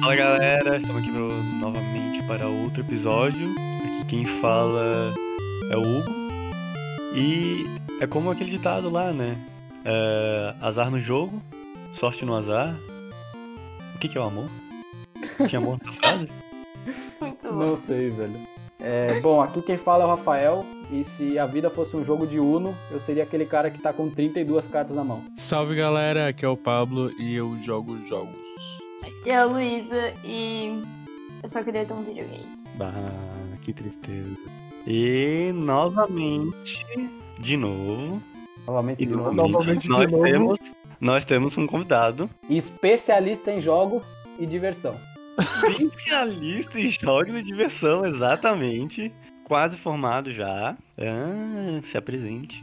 Fala galera, estamos aqui pro- novamente para outro episódio. Aqui quem fala é o Hugo. E é como aquele ditado lá, né? É, azar no jogo, sorte no azar. O que, que é o amor? Tinha amor nessa frase? Muito bom. Não sei, velho. É, bom, aqui quem fala é o Rafael. E se a vida fosse um jogo de Uno, eu seria aquele cara que tá com 32 cartas na mão. Salve galera, aqui é o Pablo e eu jogo jogos. É a Luísa e eu só queria ter um videogame. Bah, que tristeza. E novamente, de novo, Novamente e de novo. novamente, nós, Temos, nós temos um convidado Especialista em jogos e diversão. especialista em jogos de diversão, exatamente. Quase formado já. Ah, se apresente.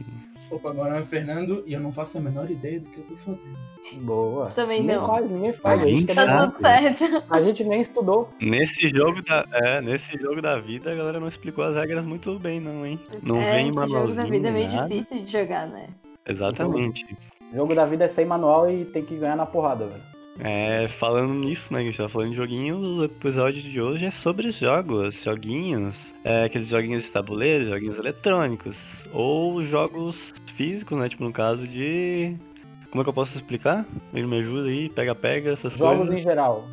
Opa, meu nome é Fernando e eu não faço a menor ideia do que eu tô fazendo. Boa. Também não. Faz, ninguém faz. A gente, Tá também- tudo certo. a gente nem estudou. Nesse jogo da, é, nesse jogo da vida, a galera não explicou as regras muito bem, não, hein? Não é, vem esse jogo da vida é meio nada. difícil de jogar, né? Exatamente. O jogo da vida é sem manual e tem que ganhar na porrada, velho. É, falando nisso, né, que a gente tá falando de joguinhos, o episódio de hoje é sobre jogos, joguinhos, é, aqueles joguinhos de tabuleiro, joguinhos eletrônicos, ou jogos físicos, né, tipo no caso de... Como é que eu posso explicar? Ele me ajuda aí, pega-pega, essas Jogos coisas. em geral.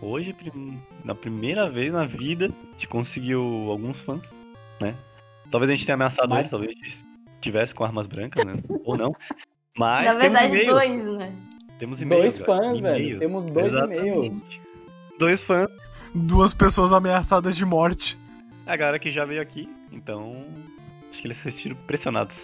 Hoje, prim- na primeira vez na vida, a gente conseguiu alguns fãs, né? Talvez a gente tenha ameaçado Mas- eles, talvez tivesse com armas brancas, né? Ou não. Mas Na verdade, dois, né? Temos e-mails, Dois fãs, velho. E-mails. Temos dois Exatamente. e-mails. Dois fãs. Duas pessoas ameaçadas de morte. A galera que já veio aqui, então. Acho que eles se sentiram pressionados.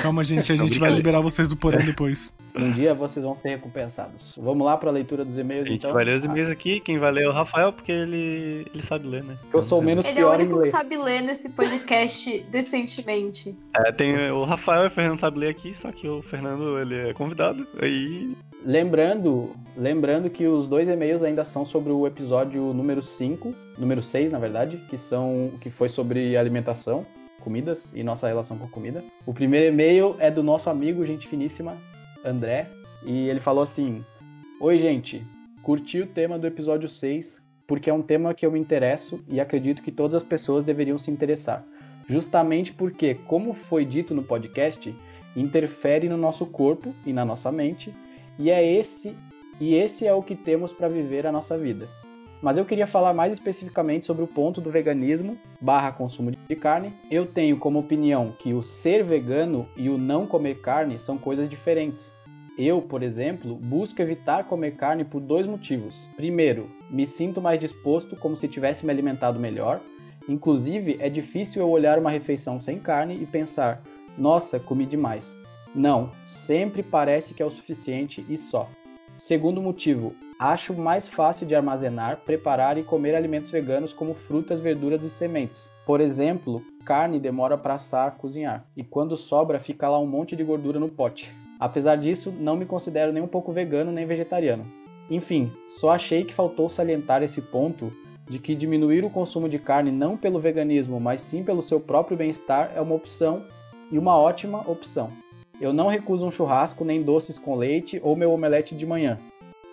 Calma, gente, a gente vai liberar vocês do porão depois. Um dia vocês vão ser recompensados. Vamos lá pra leitura dos e-mails, A gente então. vai ler os e-mails aqui, quem vai ler é o Rafael, porque ele, ele sabe ler, né? Eu sou o menos Ele é o pior em único que sabe ler nesse podcast decentemente. É, tem o Rafael e o Fernando sabe ler aqui, só que o Fernando ele é convidado. Aí. Lembrando, lembrando que os dois e-mails ainda são sobre o episódio número 5, número 6, na verdade, que são que foi sobre alimentação, comidas e nossa relação com comida. O primeiro e-mail é do nosso amigo, gente finíssima, André, e ele falou assim: "Oi, gente, curti o tema do episódio 6 porque é um tema que eu me interesso e acredito que todas as pessoas deveriam se interessar. Justamente porque, como foi dito no podcast, interfere no nosso corpo e na nossa mente e é esse e esse é o que temos para viver a nossa vida. Mas eu queria falar mais especificamente sobre o ponto do veganismo barra consumo de carne. Eu tenho como opinião que o ser vegano e o não comer carne são coisas diferentes. Eu, por exemplo, busco evitar comer carne por dois motivos. Primeiro, me sinto mais disposto como se tivesse me alimentado melhor. Inclusive, é difícil eu olhar uma refeição sem carne e pensar: nossa, comi demais. Não, sempre parece que é o suficiente e só. Segundo motivo, acho mais fácil de armazenar, preparar e comer alimentos veganos como frutas, verduras e sementes. Por exemplo, carne demora para assar, cozinhar, e quando sobra fica lá um monte de gordura no pote. Apesar disso, não me considero nem um pouco vegano nem vegetariano. Enfim, só achei que faltou salientar esse ponto de que diminuir o consumo de carne não pelo veganismo, mas sim pelo seu próprio bem-estar é uma opção e uma ótima opção. Eu não recuso um churrasco, nem doces com leite ou meu omelete de manhã.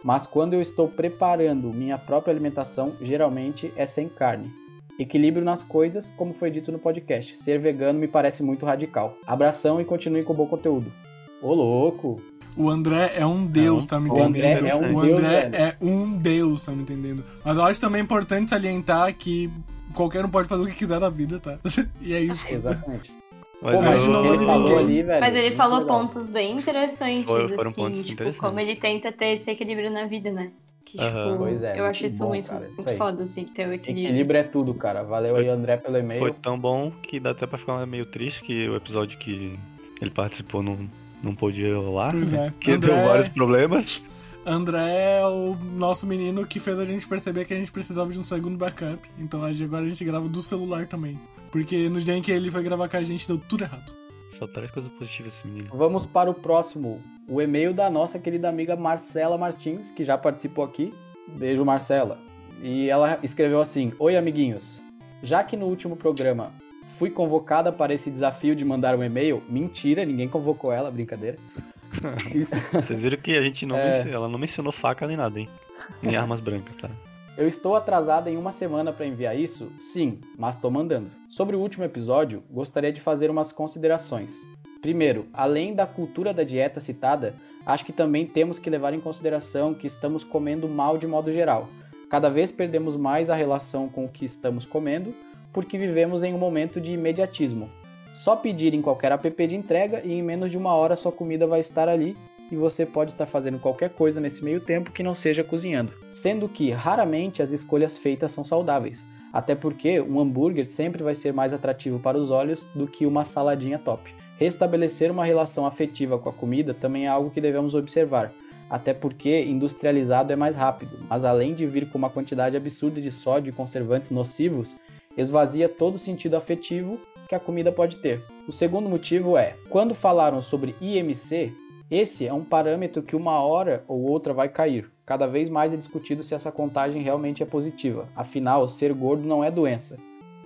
Mas quando eu estou preparando minha própria alimentação, geralmente é sem carne. Equilíbrio nas coisas, como foi dito no podcast. Ser vegano me parece muito radical. Abração e continue com o bom conteúdo. Ô louco! O André é um deus, Não, tá me o André entendendo? é um o deus, André velho. é um deus, tá me entendendo? Mas eu acho também importante salientar que qualquer um pode fazer o que quiser da vida, tá? E é isso. Exatamente. Mas Pô, mas eu- o que ele falou ali, velho. Mas ele muito falou legal. pontos bem interessantes, Foram- foram assim, pontos tipo, interessantes. como ele tenta ter esse equilíbrio na vida, né? Que, Aham. tipo, Pois é, eu acho isso bom, muito, cara, isso muito aí. foda, assim, ter o equilíbrio. Equilíbrio é tudo, cara. Valeu aí, André, pelo Foi e-mail. tão bom que dá até pra ficar meio triste que o episódio que ele participou não, não pôde ir ao ar. Pois né? é. Que André- deu vários problemas. André é o nosso menino que fez a gente perceber que a gente precisava de um segundo backup. Então agora a gente grava do celular também. Porque no dia em que ele foi gravar com a gente deu tudo errado. Só traz coisa positiva esse menino. Vamos para o próximo. O e-mail da nossa querida amiga Marcela Martins, que já participou aqui. Beijo, Marcela. E ela escreveu assim: Oi, amiguinhos. Já que no último programa fui convocada para esse desafio de mandar um e-mail, mentira, ninguém convocou ela, brincadeira. Vocês viram que a gente não É. mencionou, ela não mencionou faca nem nada, hein? Nem armas brancas, tá? Eu estou atrasada em uma semana para enviar isso? Sim, mas tô mandando. Sobre o último episódio, gostaria de fazer umas considerações. Primeiro, além da cultura da dieta citada, acho que também temos que levar em consideração que estamos comendo mal de modo geral. Cada vez perdemos mais a relação com o que estamos comendo, porque vivemos em um momento de imediatismo. Só pedir em qualquer app de entrega e em menos de uma hora sua comida vai estar ali e você pode estar fazendo qualquer coisa nesse meio tempo que não seja cozinhando. Sendo que raramente as escolhas feitas são saudáveis, até porque um hambúrguer sempre vai ser mais atrativo para os olhos do que uma saladinha top. Restabelecer uma relação afetiva com a comida também é algo que devemos observar, até porque industrializado é mais rápido, mas além de vir com uma quantidade absurda de sódio e conservantes nocivos, esvazia todo o sentido afetivo que a comida pode ter. O segundo motivo é, quando falaram sobre IMC, esse é um parâmetro que uma hora ou outra vai cair. Cada vez mais é discutido se essa contagem realmente é positiva. Afinal, ser gordo não é doença.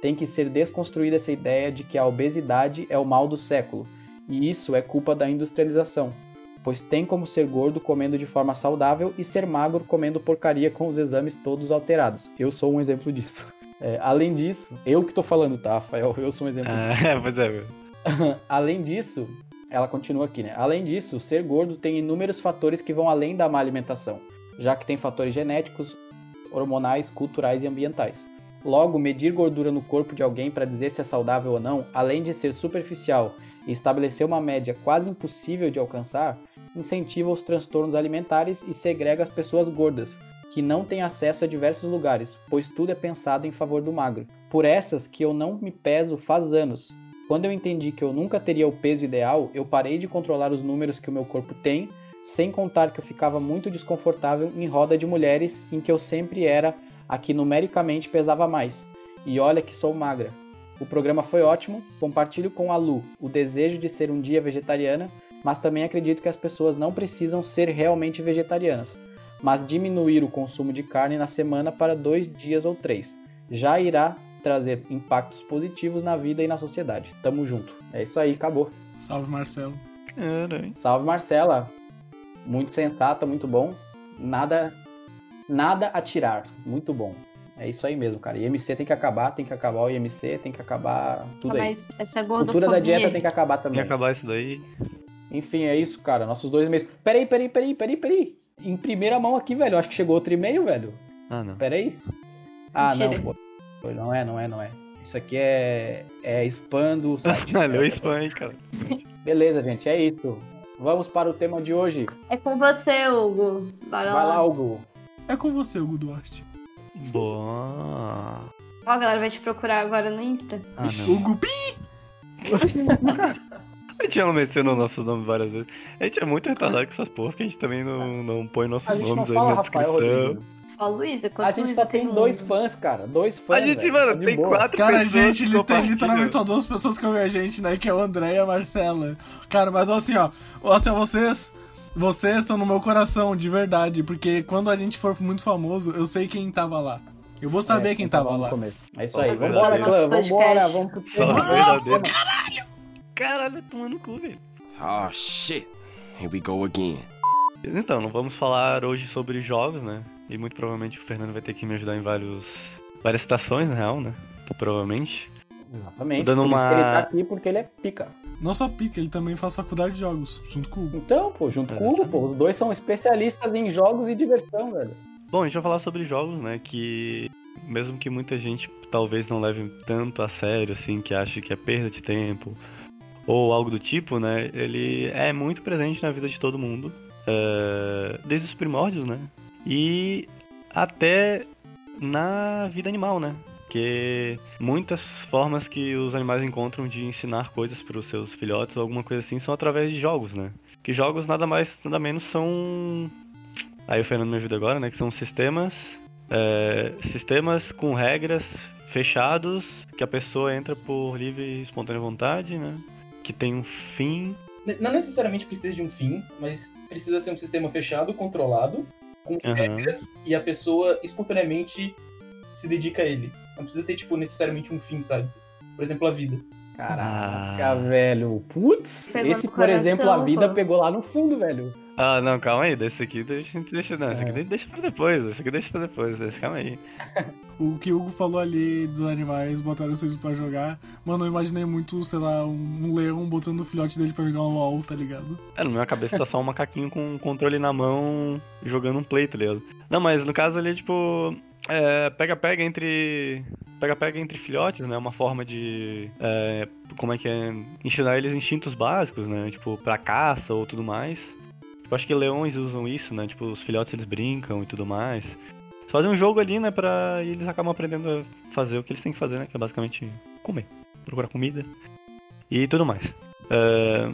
Tem que ser desconstruída essa ideia de que a obesidade é o mal do século, e isso é culpa da industrialização. Pois tem como ser gordo comendo de forma saudável e ser magro comendo porcaria com os exames todos alterados. Eu sou um exemplo disso. É, além disso, eu que tô falando, tá, Rafael? Eu sou um exemplo disso. É, pois é, meu. Além disso, ela continua aqui, né? Além disso, ser gordo tem inúmeros fatores que vão além da má alimentação, já que tem fatores genéticos, hormonais, culturais e ambientais. Logo, medir gordura no corpo de alguém para dizer se é saudável ou não, além de ser superficial e estabelecer uma média quase impossível de alcançar, incentiva os transtornos alimentares e segrega as pessoas gordas, que não têm acesso a diversos lugares, pois tudo é pensado em favor do magro. Por essas que eu não me peso faz anos, quando eu entendi que eu nunca teria o peso ideal, eu parei de controlar os números que o meu corpo tem, sem contar que eu ficava muito desconfortável em roda de mulheres em que eu sempre era a que numericamente pesava mais. E olha que sou magra. O programa foi ótimo, compartilho com a Lu o desejo de ser um dia vegetariana, mas também acredito que as pessoas não precisam ser realmente vegetarianas, mas diminuir o consumo de carne na semana para dois dias ou três. Já irá trazer impactos positivos na vida e na sociedade. Tamo junto. É isso aí, acabou. Salve, Marcelo. Caralho. Salve Marcela. Muito sensata, muito bom. Nada nada a tirar. Muito bom. É isso aí mesmo, cara. IMC tem que acabar, tem que acabar o IMC, tem que acabar tudo aí. Mas essa Cultura gordofobia... da dieta tem que acabar Tem também. que acabar isso daí. Enfim, é isso, cara. Nossos dois e-mails. Peraí, peraí, peraí, peraí, peraí. Em primeira mão aqui, velho. Acho que chegou outro e-mail, velho. Ah, não. Peraí. Ah, não, pô. Pô, Não é, não é, não é. Isso aqui é, é spam do site. Leu spam cara. Beleza, gente, é isso. Vamos para o tema de hoje. É com você, Hugo. Bora Vai lá. lá, Hugo. É com você, Hugo Duarte. Boa. Ó, a galera vai te procurar agora no Insta. Ah, não. Hugo Pi! A gente já mencionou nossos nomes várias vezes. A gente é muito retardado com essas porra, que a gente também não, não põe nossos nomes aí na Rafael descrição. Rodrigo. Ó, Luísa, A quantos gente Luísa só tem no dois mundo? fãs, cara. Dois fãs. A gente, velho. mano, Tá tem boa. quatro Cara, a pessoas gente que ele tem literalmente só duas pessoas que ouvem a gente, né? Que é o André e a Marcela. Cara, mas assim, ó. Assim, ó, vocês. Vocês estão no meu coração, de verdade. Porque quando a gente for muito famoso, eu sei quem tava lá. Eu vou saber É, quem tava tava no lá. começo. É isso aí. Vambora, clã. Vambora. Vamos pro verdadeiros. Caralho, tomando no cu, velho. Oh shit. Here we go again. Então, não vamos falar hoje sobre jogos, né? E muito provavelmente o Fernando vai ter que me ajudar em vários, várias citações, na real, né? Provavelmente. Exatamente. Dando Por isso uma- que ele tá aqui, porque ele é pica. Não só pica, ele também faz faculdade de jogos, junto com o Hugo. Então, pô, junto É, com o Hugo, pô, os dois são especialistas em jogos e diversão, velho. Bom, a gente vai falar sobre jogos, né? Que mesmo que muita gente talvez não leve tanto a sério, assim, que ache que é perda de tempo ou algo do tipo, né? Ele é muito presente na vida de todo mundo, é, desde os primórdios, né? E até na vida animal, né? Que muitas formas que os animais encontram de ensinar coisas para os seus filhotes ou alguma coisa assim são através de jogos, né? Que jogos nada mais, nada menos são Aí o Fernando me ajuda agora, né? Que são sistemas. é, sistemas com regras fechados que a pessoa entra por livre e espontânea vontade, né? Que tem um fim. Não necessariamente precisa de um fim, mas precisa ser um sistema fechado, controlado, com Aham. regras, e a pessoa espontaneamente se dedica a ele. Não precisa ter, tipo, necessariamente um fim, sabe? Por exemplo, a vida. Caraca, Ah. velho. Putz, Pegou esse, por exemplo, a vida pô. pegou lá no fundo, velho. Ah, não, calma aí, desse aqui deixa, deixa não, esse É. aqui deixa pra depois, esse aqui deixa pra depois, esse, calma aí. O que o Hugo falou ali dos animais, botaram os filhos pra jogar. Mano, eu imaginei muito, sei lá, um, leão botando o filhote dele pra jogar um LOL, tá ligado? É, na minha cabeça tá só um macaquinho com um controle na mão jogando um play, tá ligado? Não, mas no caso ali, tipo, é, pega-pega entre. Pega-pega entre filhotes, né? Uma forma de. é, como é que é? Ensinar eles instintos básicos, né? Tipo, pra caça ou tudo mais. Tipo, acho que leões usam isso, né? Tipo, os filhotes eles brincam e tudo mais. Eles fazem um jogo ali, né? Pra. E eles acabam aprendendo a fazer o que eles têm que fazer, né? Que é basicamente comer. Procurar comida. E tudo mais. É,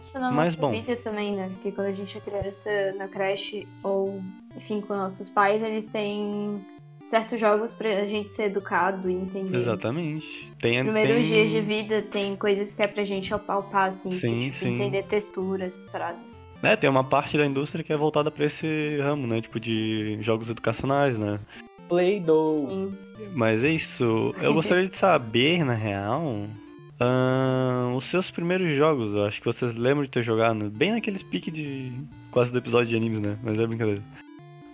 Isso na Mas, nossa bom. vida também, né? Porque quando a gente é criança na creche ou, enfim, com nossos pais, eles têm certos jogos pra gente ser educado e entender. exatamente. Tem, Os primeiros tem... dias de vida tem coisas que é pra gente palpar, assim, que, Sim, tipo, sim. entender texturas, paradas. É, tem uma parte da indústria que é voltada pra esse ramo, né? Tipo, de jogos educacionais, né? Play-Doh. Sim. Mas é isso. Eu gostaria de saber, na real, ahn, os seus primeiros jogos. Eu acho que vocês lembram de ter jogado bem naqueles pique de quase do episódio de animes, né? Mas é brincadeira.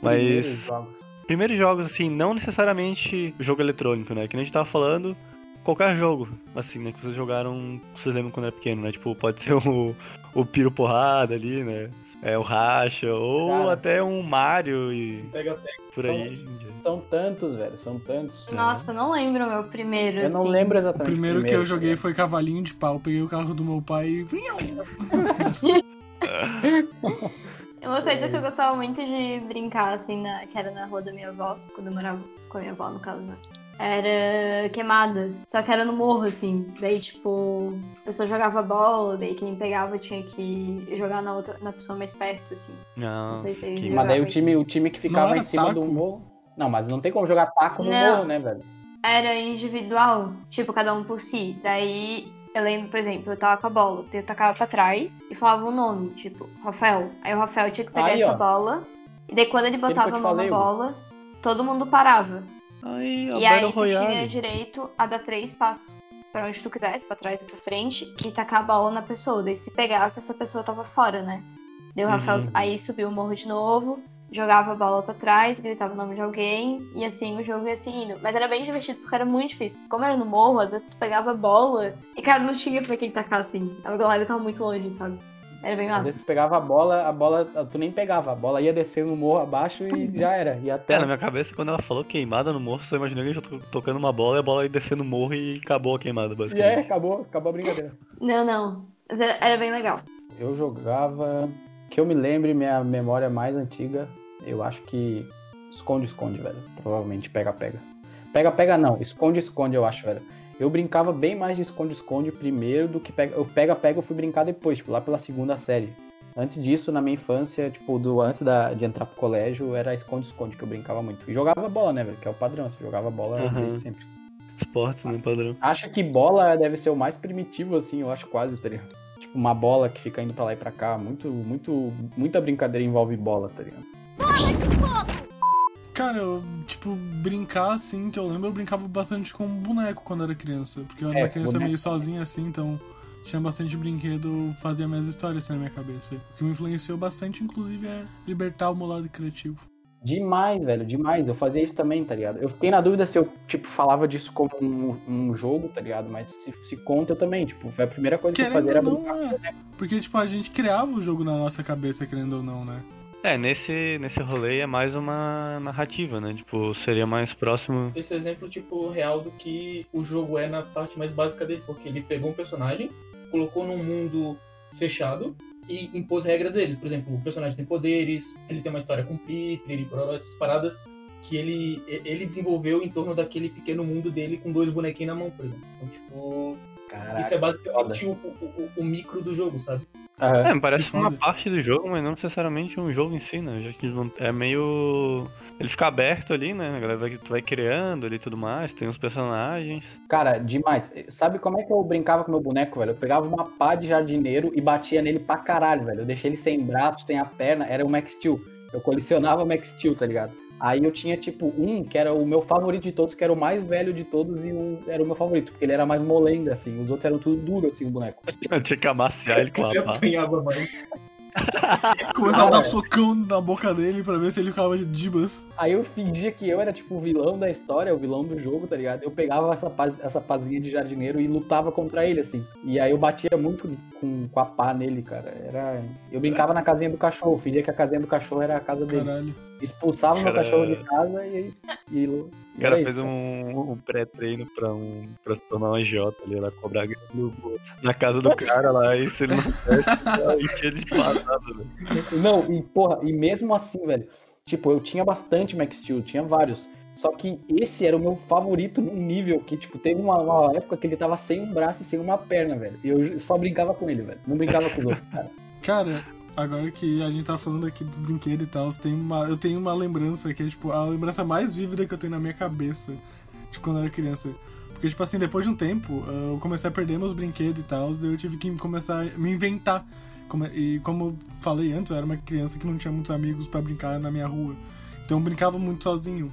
Mas Primeiros jogos. primeiros jogos, assim, não necessariamente jogo eletrônico, né? Que nem a gente tava falando, qualquer jogo, assim, né? Que vocês jogaram, vocês lembram quando era pequeno, né? Tipo, pode ser o, o Piro Porrada ali, né? É o Racha, ou Cara. até um Mario e Pega, pega. por São- aí. São tantos, velho, são tantos. Nossa, não lembro o meu primeiro, Eu não assim. lembro O exatamente. primeiro que eu joguei ligado? foi cavalinho de pau. Peguei o carro do meu pai e. Uma coisa que eu gostava muito de brincar, assim, na, que era na rua da minha avó, quando eu morava com a minha avó, no caso, né? Era queimada. Só que era no morro, assim. Daí, tipo, a pessoa jogava bola, daí quem pegava tinha que jogar na outra, na pessoa mais perto, assim. Não, Não sei se eles Mas daí o time, o time que ficava em cima do taco? morro. Não, mas não tem como jogar taco no Não. morro, né, velho? Era individual, tipo, cada um por si. Daí, eu lembro, por exemplo, eu tava com a bola, eu tacava pra trás e falava um nome, tipo, Rafael. Aí o Rafael tinha que pegar Aí, essa ó. bola, e daí quando ele botava a mão falei, na bola, todo mundo parava. Aí, a E aí tu tinha direito a dar três passos pra onde tu quisesse, pra trás ou pra frente, e tacar a bola na pessoa. Daí se pegasse, essa pessoa tava fora, né? Daí o Rafael Uhum. aí subiu o morro de novo, jogava a bola pra trás, gritava o nome de alguém, e assim o jogo ia seguindo. Mas era bem divertido porque era muito difícil. Como era no morro, às vezes tu pegava a bola e, cara, não tinha pra quem tacar assim. A galera tava muito longe, sabe? Era bem Às massa. vezes tu pegava a bola, a bola, tu nem pegava, a bola ia descendo no morro abaixo e já era. E até É, na minha cabeça, quando ela falou queimada no morro, só imaginei que a gente to- tocando uma bola e a bola ia descendo no morro e acabou a queimada, E basicamente. é, acabou, acabou a brincadeira. Não, não. Mas era, era bem legal. Eu jogava. Que eu me lembre, minha memória mais antiga, eu acho que. Esconde-esconde, velho. Provavelmente pega-pega. Pega-pega não, esconde-esconde, eu acho, velho. Eu brincava bem mais de esconde-esconde primeiro do que pega. Eu pega-pega eu fui brincar depois, tipo, lá pela segunda série. Antes disso, na minha infância, tipo, do, antes da, de entrar pro colégio, era esconde-esconde que eu brincava muito. E jogava bola, né, velho? Que é o padrão. Você jogava bola Aham. desde sempre. Esportes, né, padrão. Acho que bola deve ser o mais primitivo, assim, eu acho quase, tá ligado? Tipo, uma bola que fica indo pra lá e pra cá. Muito, muito, muita brincadeira envolve bola, tá ligado? Cara, eu, tipo, brincar assim, que eu lembro, eu brincava bastante com boneco quando era criança. Porque eu era É, uma criança boneco. meio sozinha assim, então tinha bastante brinquedo, fazia minhas histórias assim, na minha cabeça. O que me influenciou bastante, inclusive, é libertar o meu lado criativo. Demais, velho, demais. Eu fazia isso também, tá ligado? Eu fiquei na dúvida se eu, tipo, falava disso como um, um jogo, tá ligado? Mas se, se conta eu também, tipo, foi a primeira coisa que eu fazia Querendo era ou brincar. não, é. Porque, tipo, a gente criava o jogo na nossa cabeça, querendo ou não, né? É, nesse, nesse rolê é mais uma narrativa, né? Tipo, seria mais próximo. Esse exemplo, tipo, real do que o jogo é na parte mais básica dele, porque ele pegou um personagem, colocou num mundo fechado e impôs regras deles. Por exemplo, o personagem tem poderes, ele tem uma história cumprir, piriri, pororó, essas paradas que ele, ele desenvolveu em torno daquele pequeno mundo dele com dois bonequinhos na mão, por exemplo. Então, tipo, Caraca. isso é basicamente o, o- o micro do jogo, sabe? É, me parece uma parte do jogo, mas não necessariamente um jogo em si, né? Já que não- é meio. Ele fica aberto ali, né? A galera vai, tu vai criando ali e tudo mais, tem os personagens. Cara, demais. Sabe como é que eu brincava com meu boneco, velho? Eu pegava uma pá de jardineiro e batia nele pra caralho, velho. Eu deixei ele sem braço, sem a perna, era o Max Steel. Eu colecionava Max Steel, tá ligado? Aí eu tinha, tipo, um que era o meu favorito de todos, que era o mais velho de todos e um era o meu favorito, porque ele era mais molenga, assim. Os outros eram tudo duro, assim, o boneco. Eu tinha que amaciar ele com a Eu pá. apanhava mais. Começava a dar socão na boca dele pra ver se ele ficava de dibas. Aí eu fingia que eu era, tipo, o vilão da história, o vilão do jogo, tá ligado? Eu pegava essa, paz, essa pazinha de jardineiro e lutava contra ele, assim. E aí eu batia muito com, com a pá nele, cara. Era... Eu brincava na casinha do cachorro, fingia que a casinha do cachorro era a casa dele. Caralho. Expulsava meu Cara. cachorro de casa e. e, e O cara isso, fez um, um pré-treino pra, um, pra se tornar um agiota ali, lá cobrar grana no- na casa do cara lá, e se ele não encher ele de passada, né? Não, e porra, e mesmo assim, velho, tipo, eu tinha bastante Max Steel, tinha vários. Só que esse era o meu favorito num nível que, tipo, teve uma, uma época que ele tava sem um braço e sem uma perna, velho. E eu só brincava com ele, velho. Não brincava com os outros, cara. Cara, agora que a gente tá falando aqui dos brinquedos e tal, uma, eu tenho uma lembrança que é, tipo, a lembrança mais vívida que eu tenho na minha cabeça de quando eu era criança. Porque, tipo assim, depois de um tempo, ah, eu comecei a perder meus brinquedos e tal, daí eu tive que começar a me inventar. E como eu falei antes, eu era uma criança que não tinha muitos amigos pra brincar na minha rua. Então eu brincava muito sozinho.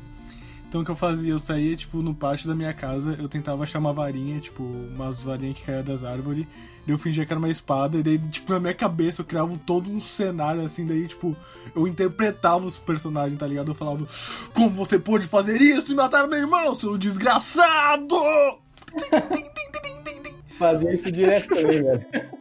Então o que eu fazia? Eu saía, tipo, no pátio da minha casa, eu tentava achar uma varinha, tipo, umas varinhas que caíam das árvores. Eu fingia que era uma espada, e daí, tipo, na minha cabeça eu criava todo um cenário assim, daí, tipo, eu interpretava os personagens, tá ligado? Eu falava, como você pôde fazer isso e matar meu irmão, seu desgraçado! Fazia isso direto também, velho.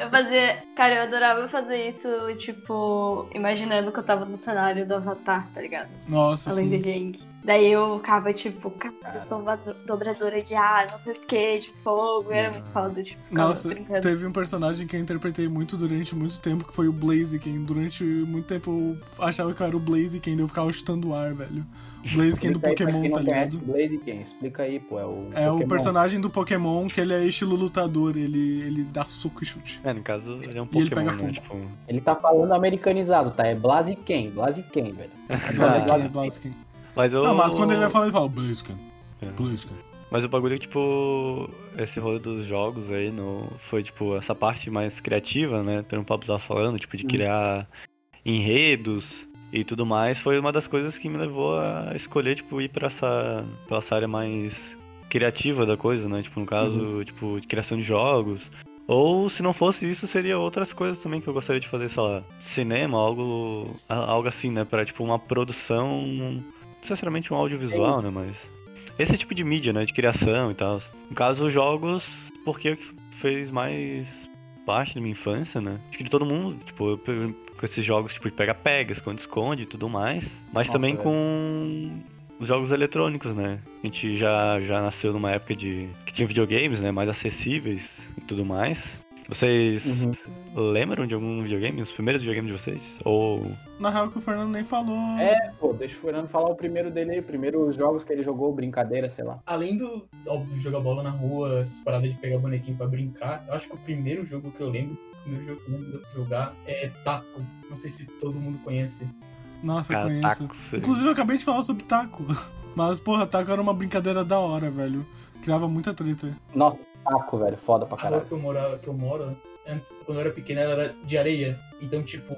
Eu fazia. Cara, eu adorava fazer isso, tipo, imaginando que eu tava no cenário do Avatar, tá ligado? Nossa, Além do assim. Jang. Daí eu ficava, tipo, cara, eu sou uma do- dobradora de ar, não sei o que, de fogo. Era muito foda, tipo, Nossa, brincando. teve um personagem que eu interpretei muito durante muito tempo, que foi o Blaziken. Durante muito tempo eu achava que eu era o Blaziken, daí eu ficava chutando o ar, velho. O Blaziken do Pokémon, tá ligado? o Blaziken, explica aí, pô. É o, É o Pokémon. personagem do Pokémon que ele é estilo lutador, ele, ele dá soco e chute. É, no caso, ele é um E ele Pokémon, pega né? fogo. Tipo, Ele tá falando americanizado, tá? É Blaziken, Blaziken, velho. É Blaziken, é Blaziken. mas eu... Não, mas quando ele vai falar, ele fala Blaziken, É. Blaziken. Mas o bagulho, tipo, esse rolê dos jogos aí, no, foi, tipo, essa parte mais criativa, né? Um papo tava falando, tipo, de Uhum. criar enredos e tudo mais, foi uma das coisas que me levou a escolher, tipo, ir pra essa, pra essa área mais criativa da coisa, né? Tipo, no caso, Uhum. tipo, de criação de jogos. Ou, se não fosse isso, seria outras coisas também que eu gostaria de fazer, sei lá, cinema, algo, algo assim, né? Pra, tipo, uma produção, não necessariamente um audiovisual, né? Mas esse tipo de mídia, né? De criação e tal. No caso, os jogos, porque fez mais parte da minha infância, né? Acho que de todo mundo, tipo, eu com esses jogos, tipo, de pega-pega, esconde-esconde e tudo mais. Mas Nossa, também velho. com os jogos eletrônicos, né? A gente já, já nasceu numa época de que tinha videogames, né? Mais acessíveis e tudo mais. Vocês Uhum. lembram de algum videogame? Os primeiros videogames de vocês? Ou. Na real que o Fernando nem falou. É, pô, deixa o Fernando falar o primeiro dele aí. o Primeiro os jogos que ele jogou, brincadeira, sei lá. Além do, óbvio, jogar bola na rua, essas paradas de pegar bonequinho pra brincar, eu acho que o primeiro jogo que eu lembro, o primeiro jogo jogar é Taco. Não sei se todo mundo conhece. Nossa, eu Cara, conheço. taco. Inclusive eu acabei de falar sobre taco. Mas, porra, taco era uma brincadeira da hora, velho. Criava muita treta. Nossa, taco, velho, foda pra A rua caralho. que eu moro, que eu moro antes, quando eu era pequeno, ela era de areia. Então, tipo,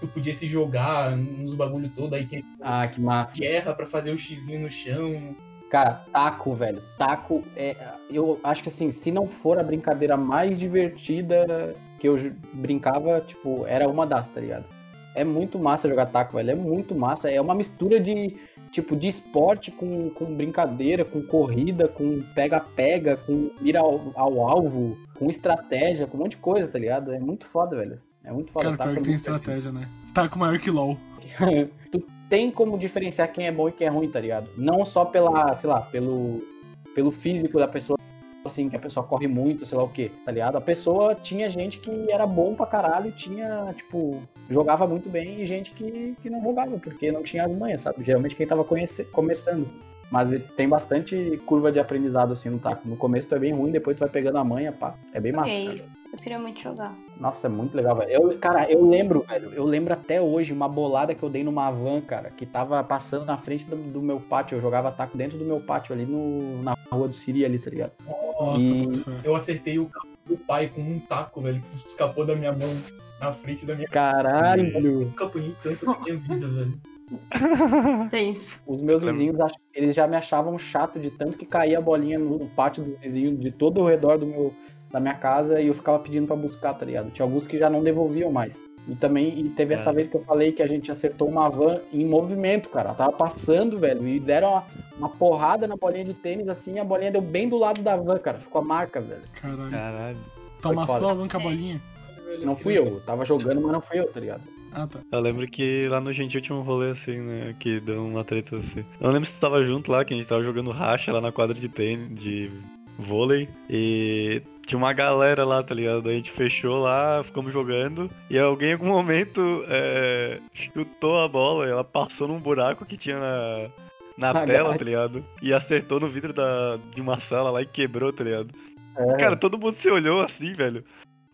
tu podia se jogar nos bagulho todo, aí tinha Ah, que massa. guerra pra fazer o xizinho no chão. Cara, taco, velho. Taco é. Eu acho que assim, se não for a brincadeira mais divertida que eu brincava, tipo, era uma das, tá ligado? É muito massa jogar taco, velho. É muito massa. É uma mistura de, tipo, de esporte com, com brincadeira, com corrida, com pega-pega, com mira ao, ao alvo, com estratégia, com um monte de coisa, tá ligado? É muito foda, velho. É muito foda. Cara, Taco pior é que tem estratégia, né? Taco maior que LOL. tu tem como diferenciar quem é bom e quem é ruim, tá ligado? Não só pela, sei lá, pelo, pelo físico da pessoa, assim, que a pessoa corre muito, sei lá o que, tá ligado? A pessoa tinha gente que era bom pra caralho e tinha, tipo, jogava muito bem e gente que, que não jogava, porque não tinha as manhas, sabe? Geralmente quem tava conhece, começando. Mas tem bastante curva de aprendizado, assim, no taco. No começo tu é bem ruim, depois tu vai pegando a manha, pá. É bem massa, Ok. cara. Eu queria muito jogar. Nossa, é muito legal, velho. Eu, cara, eu lembro, velho. Eu lembro até hoje uma bolada que eu dei numa van, cara, que tava passando na frente do, do meu pátio. Eu jogava taco dentro do meu pátio, ali no, na rua do Siri, ali, tá ligado? Nossa, E-. Eu acertei o carro do pai com um taco, velho, que escapou da minha mão na frente da minha Caralho! Nunca apanhei tanto na minha vida, velho. Tenso. Os meus vizinhos, eles já me achavam chato de tanto que caía a bolinha no pátio do vizinho, de todo o redor do meu, da minha casa, e eu ficava pedindo pra buscar, tá ligado? Tinha alguns que já não devolviam mais. E também, e teve essa É. vez que eu falei que a gente acertou uma van em movimento, cara. Ela tava passando, velho, e deram uma, uma porrada na bolinha de tênis, assim, e a bolinha deu bem do lado da van, cara. Ficou a marca, velho. Caralho. Caralho. Toma só a banca a bolinha. Não fui eu, eu tava jogando, mas não fui eu, tá ligado? Ah, tá. Eu lembro que lá no Gentil tinha um rolê assim, né? Que deu uma treta assim. Eu não lembro se tu tava junto lá, que a gente tava jogando racha lá na quadra de tênis, de vôlei. E tinha uma galera lá, tá ligado? A gente fechou lá, ficamos jogando. E alguém em algum momento é, chutou a bola e ela passou num buraco que tinha na, na Ah, tela, tá ligado? E acertou no vidro da, de uma sala lá e quebrou, tá ligado? É, Cara, todo mundo se olhou assim, velho.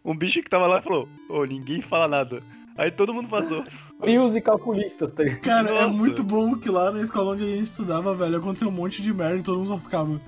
Um bicho que tava lá falou, ô, ninguém fala nada. Aí todo mundo passou. frios e calculistas, tá ligado? Cara, é Nossa. muito bom que lá na escola onde a gente estudava, velho, aconteceu um monte de merda e todo mundo só ficava.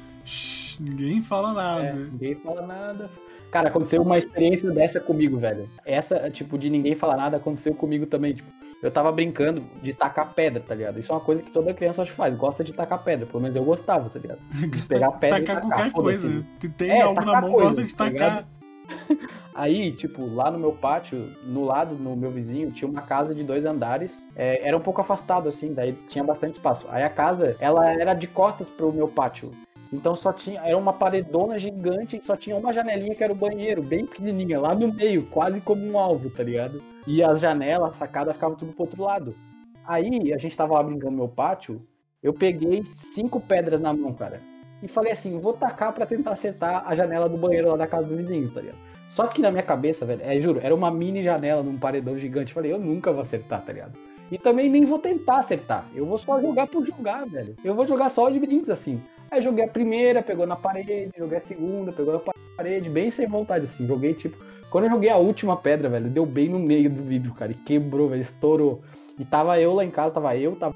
Ninguém fala É, nada. ninguém fala nada. Cara, aconteceu uma experiência dessa comigo, velho. Essa, tipo, de ninguém falar nada aconteceu comigo também, tipo. Eu tava brincando de tacar pedra, tá ligado? Isso é uma coisa que toda criança acho faz, gosta de tacar pedra. Pelo menos eu gostava, tá ligado? De pegar pedra e tacar tacar, qualquer coisa. Se tem É, algo na tacar mão, coisa, gosta de tá tacar. Aí, tipo, lá no meu pátio, no lado, no meu vizinho, tinha uma casa de dois andares. É, era um pouco afastado, assim, daí tinha bastante espaço. Aí a casa, ela era de costas pro meu pátio. Então só tinha, era uma paredona gigante e só tinha uma janelinha que era o banheiro, bem pequenininha, lá no meio, quase como um alvo, tá ligado? E as janelas, a sacada, ficava tudo pro outro lado. Aí, a gente tava lá brincando no meu pátio, eu peguei cinco pedras na mão, cara. E falei assim, vou tacar pra tentar acertar a janela do banheiro lá da casa do vizinho, tá ligado? Só que na minha cabeça, velho, é, juro, era uma mini janela num paredão gigante. Falei, eu nunca vou acertar, tá ligado? E também nem vou tentar acertar. Eu vou só jogar por jogar, velho. Eu vou jogar só de brinks assim. Aí joguei a primeira, pegou na parede, joguei a segunda, pegou na parede, bem sem vontade, assim. Joguei tipo. Quando eu joguei a última pedra, velho, deu bem no meio do vidro, cara. E quebrou, velho, estourou. E tava eu lá em casa, tava eu, tava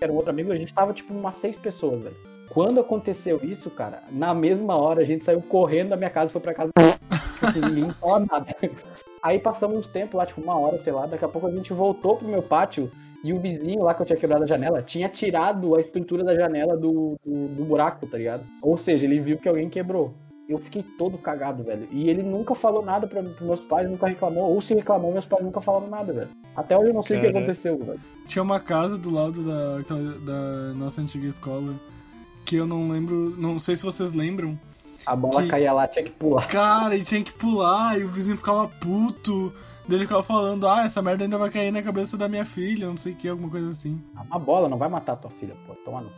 era um outro amigo, a gente tava tipo umas seis pessoas, velho. Quando aconteceu isso, cara, na mesma hora a gente saiu correndo da minha casa e foi pra casa. assim, ninguém falava nada. Aí passamos uns tempo lá, tipo uma hora, sei lá, daqui a pouco a gente voltou pro meu pátio e o vizinho lá que eu tinha quebrado a janela tinha tirado a estrutura da janela do, do, do buraco, tá ligado? Ou seja, ele viu que alguém quebrou. Eu fiquei todo cagado, velho. E ele nunca falou nada pros meus pais, nunca reclamou. Ou se reclamou, meus pais nunca falaram nada, velho. Até hoje eu não sei o que Cara. aconteceu, velho. Tinha uma casa do lado da, da nossa antiga escola que eu não lembro, não sei se vocês lembram. A bola Que- caía lá, tinha que pular. Cara, e tinha que pular e o vizinho ficava puto. Daí ele ficava falando, ah, essa merda ainda vai cair na cabeça da minha filha, não sei o que, alguma coisa assim. Uma bola não vai matar tua filha, pô. Toma no.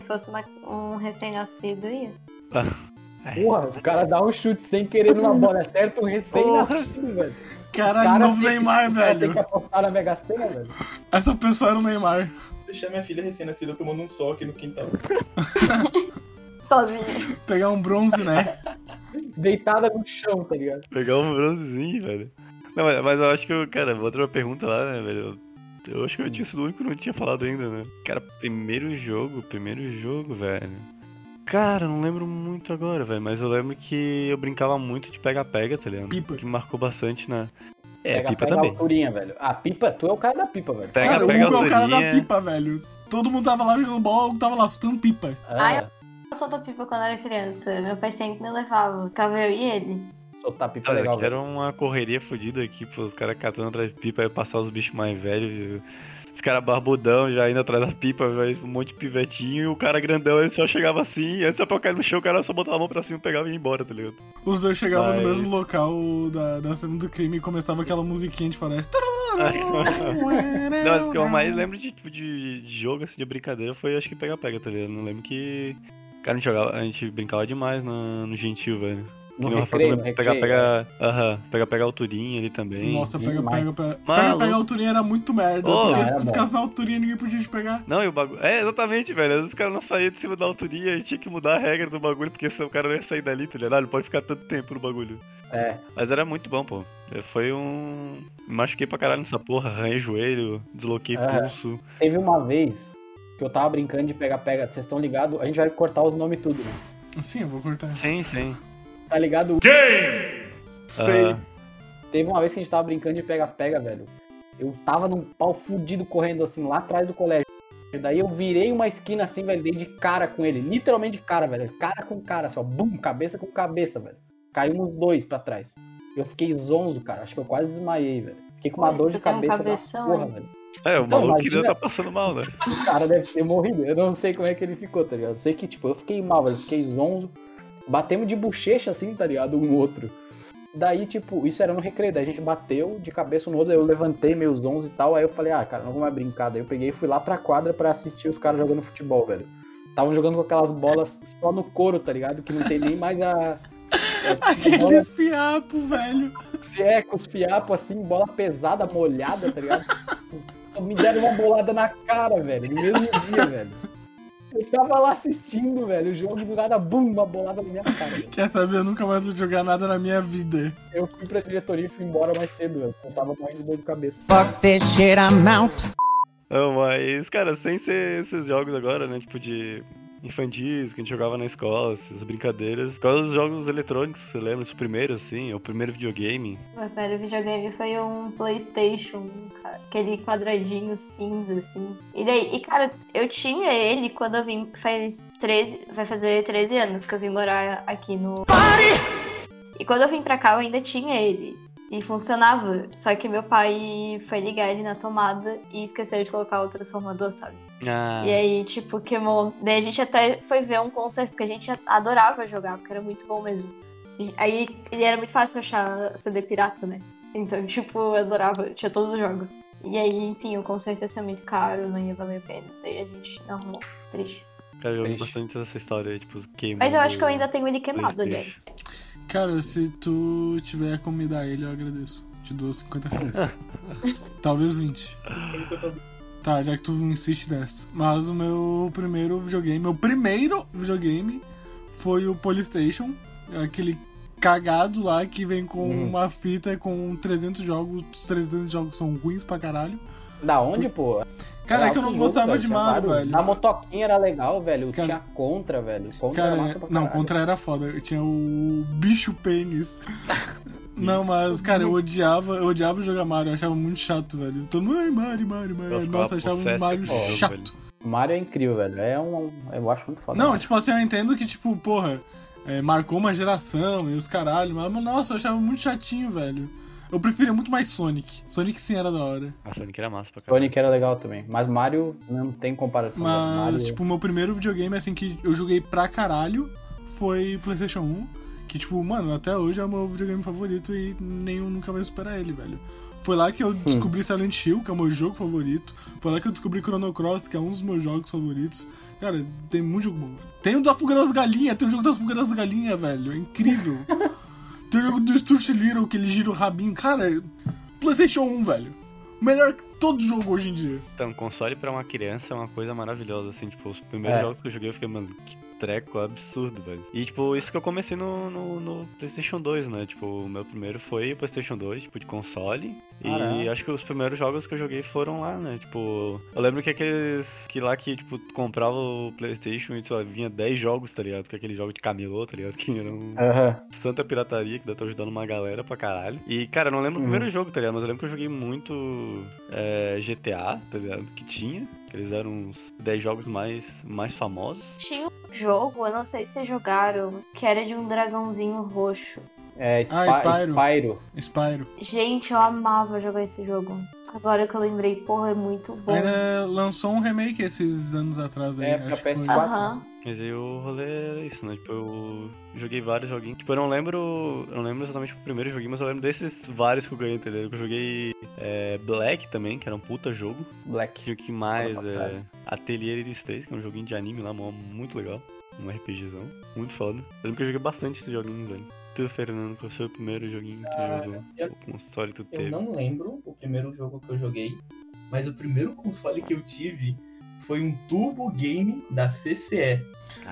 Se fosse uma- um recém-nascido, ia. Porra, o cara dá um chute sem querer numa bola, acerta um recém-nascido, velho. Caralho, Cara, novo que- Neymar, o cara Tem velho. que apostar na Mega Sena, velho. Essa pessoa era o Neymar. Deixar minha filha recém-nascida tomando um sol aqui no quintal. Sozinho. Pegar um bronze, né? Deitada no chão, tá ligado? Pegar um bronzezinho, velho. Não, mas, mas eu acho que, eu, cara, outra pergunta lá, né, velho? Eu, eu acho que eu tinha sido o único que não tinha falado ainda, né? Cara, primeiro jogo, primeiro jogo, velho. Cara, não lembro muito agora, velho, mas eu lembro que eu brincava muito de pega-pega, tá ligado? Pipa. Que marcou bastante na. É, pega, pipa pega a também. alturinha, velho. Ah, pipa, tu é o cara da pipa, velho. Pega, cara, o pega Hugo a é o cara da pipa, velho. Todo mundo tava lá jogando bola, o Hugo tava lá soltando pipa. Ah, Eu solto pipa quando era criança. Meu pai sempre me levava. Ficava eu e ele. soltar pipa Cara, legal, era uma correria fodida aqui, pô, os caras catando atrás de pipa, aí passar os bichos mais velhos, os caras barbudão já indo atrás da pipa, véio, um monte de pivetinho, e o cara grandão, ele só chegava assim, antes pra cair no chão, o cara só botava a mão pra cima, pegava e ia embora, tá ligado? Os dois chegavam no Mas- mesmo local da, da cena do crime e começava aquela musiquinha de floresta. Não, mas o que eu mais lembro de, tipo, de, de jogo, assim, de brincadeira, foi acho que pega-pega, tá ligado? Não lembro que... Cara, a gente, jogava, a gente brincava demais no, no Gentil, velho. No Que nem o Rafa recreio, no pegar, recreio. pegar, aham, pegar, pegar alturinha ali também. Nossa, pega, pega, pega. Pega, pega a alturinha era muito merda. Ô, porque se tu ficasse na alturinha, ninguém podia te pegar. Não, e o bagulho. É, exatamente, velho. Às vezes os caras não saíam de cima da alturinha e tinha que mudar a regra do bagulho, porque senão o cara não ia sair dali, tá ligado? Ah, Não pode ficar tanto tempo no bagulho. É, Mas era muito bom, pô. É, Foi um. Me machuquei pra caralho nessa porra, arranhei joelho, desloquei Aham. pulso. teve uma vez que eu tava brincando de pega-pega. Vocês estão ligados? A gente vai cortar os nomes tudo, né? Sim, eu vou cortar. Sim, sim. Tá ligado? Sei. Ah, Teve uma vez que a gente tava brincando de pega-pega, velho. Eu tava num pau fudido correndo assim, lá atrás do colégio. Daí eu virei uma esquina assim, velho, dei de cara com ele. Literalmente de cara, velho. Cara com cara, só. Bum, cabeça com cabeça, velho. Caiu uns dois pra trás. Eu fiquei zonzo, cara. Acho que eu quase desmaiei, velho. Fiquei com uma Pô, dor de um cabeça da cabeção, porra, hein? velho. É, o Então, maluco imagina- tá passando mal, né? O cara deve ter morrido. Eu não sei como é que ele ficou, tá ligado? Eu sei que, tipo, eu fiquei mal, velho. Fiquei zonzo. Batemos de bochecha assim, tá ligado? Um no outro. Daí, tipo, isso era no recreio. Daí a gente bateu de cabeça um no outro. Aí eu levantei meus zonzos e tal. Aí eu falei, ah, cara, não vou mais brincar. Daí eu peguei e fui lá pra quadra pra assistir os caras jogando futebol, velho. Estavam jogando com aquelas bolas só no couro, tá ligado? Que não tem nem mais a. É, tipo, bola, Aqueles fiapos, velho. é, com os fiapos assim, bola pesada, molhada, tá ligado? Me deram uma bolada na cara, velho, no mesmo dia, velho. Eu tava lá assistindo, velho, o jogo do nada, bum, uma bolada na minha cara. velho. Quer saber? Eu nunca mais vou jogar nada na minha vida. Eu fui pra diretoria e fui embora mais cedo, velho. Eu tava morrendo de dor de cabeça. Fuck this shit, I'm out. Não, mas, cara, sem ser esses jogos agora, né? Tipo de infantis que a gente jogava na escola, essas brincadeiras. Quais os jogos eletrônicos você lembra? Os primeiros, assim? O primeiro videogame? Meu primeiro videogame foi um PlayStation, cara. Aquele quadradinho cinza, assim. E daí, e cara, eu tinha ele quando eu vim. Faz 13. Vai fazer 13 anos que eu vim morar aqui no. E quando eu vim pra cá, eu ainda tinha ele. E funcionava. Só que meu pai foi ligar ele na tomada e esqueceu de colocar o transformador, sabe? Ah, E aí, tipo, queimou. Daí a gente até foi ver um concerto, porque a gente adorava jogar, porque era muito bom mesmo. E aí ele era muito fácil achar CD pirata, né? Então, tipo, eu adorava, tinha todos os jogos. E aí, enfim, o concerto ia ser muito caro, não ia valer a pena. Daí a gente não arrumou. Triste. cara, eu Triste. bastante dessa história, tipo, queimando. Mas eu acho que eu ainda tenho ele queimado, aliás. Cara, se tu tiver como me dar ele, eu agradeço. Te dou 50 reais. Talvez 20. Tá, já que tu insiste nessa. Mas o meu primeiro videogame, meu primeiro videogame foi o Polystation. Aquele cagado lá que vem com Uhum. uma fita com 300 jogos. Os 300 jogos são ruins pra caralho. Da onde, pô? Cara, Era é que eu não jogo, gostava de Mario, velho. Na motoquinha era legal, velho. Cara- Tinha contra, velho. Contra era Cara, massa pra não, caralho. contra era foda. Eu tinha o bicho pênis. Não, mas, cara, eu odiava, eu odiava jogar Mario, eu achava muito chato, velho. Todo mundo, ai, Mario, Mario, Mario. Nossa, eu achava possesso Mario chato. O Mario é incrível, velho. É um. Eu acho muito foda. Não, Mario. tipo assim, eu entendo que, tipo, porra, é, marcou uma geração e os caralho, mas, mas, nossa, eu achava muito chatinho, velho. Eu preferia muito mais Sonic. Sonic sim era da hora. A Sonic era massa pra caralho. Sonic era legal também. Mas Mario não tem comparação. Mas, Mario... tipo, o meu primeiro videogame, assim, que eu joguei pra caralho foi PlayStation 1. Que, tipo, mano, até hoje é o meu videogame favorito e nenhum nunca vai superar ele, velho. Foi lá que eu descobri Silent Hill, que é o meu jogo favorito. Foi lá que eu descobri Chrono Cross, que é um dos meus jogos favoritos. Cara, tem muito jogo bom. Tem o da Fuga das Galinhas, tem o jogo das Fuga das Galinhas, velho. É incrível. tem o jogo do Stuart Little, que ele gira o rabinho. Cara, PlayStation 1, velho. Melhor que todo jogo hoje em dia. Então, console pra uma criança é uma coisa maravilhosa, assim, tipo, os primeiros É. jogos que eu joguei eu fiquei, mano, que treco absurdo, velho. E, tipo, isso que eu comecei no, no, no PlayStation 2, né? Tipo, o meu primeiro foi o PlayStation 2, tipo, de console. E acho que os primeiros jogos que eu joguei foram lá, né? Tipo, eu lembro que aqueles que lá que, tipo, comprava o PlayStation e só vinha 10 jogos, tá ligado? Que aquele jogo de camelô, tá ligado? Que era um tanta pirataria que deve estar ajudando uma galera pra caralho. E, cara, eu não lembro o Uhum. primeiro jogo, tá ligado? Mas eu lembro que eu joguei muito é, GTA, tá ligado? Que tinha. Que eles eram os 10 jogos mais, mais famosos. Tinha um jogo, eu não sei se vocês jogaram, que era de um dragãozinho roxo. É, Spy- Ah, Spyro. Spyro. Spyro. Gente, eu amava jogar esse jogo. Agora que eu lembrei, porra, é muito bom. Ainda lançou um remake esses anos atrás aí. É, pra acho que foi. PS4. Aham. Mas aí o rolê era isso, né? Tipo, eu joguei vários joguinhos. Tipo, eu não lembro. Eu não lembro exatamente o primeiro joguinho, mas eu lembro desses vários que eu ganhei, entendeu? Eu joguei é, Black também, que era um puta jogo. Black. Tinha o que mais? É. Atelier Iris 3, que é um joguinho de anime lá, muito legal. Um RPGzão, muito foda. Eu lembro que eu joguei bastante esses joguinhos, velho. Tu, Fernando, qual foi o primeiro joguinho que tu Ah, jogou? eu- O console que tu Eu teve? não lembro o primeiro jogo que eu joguei, mas o primeiro console que eu tive foi um Turbo Game da CCE.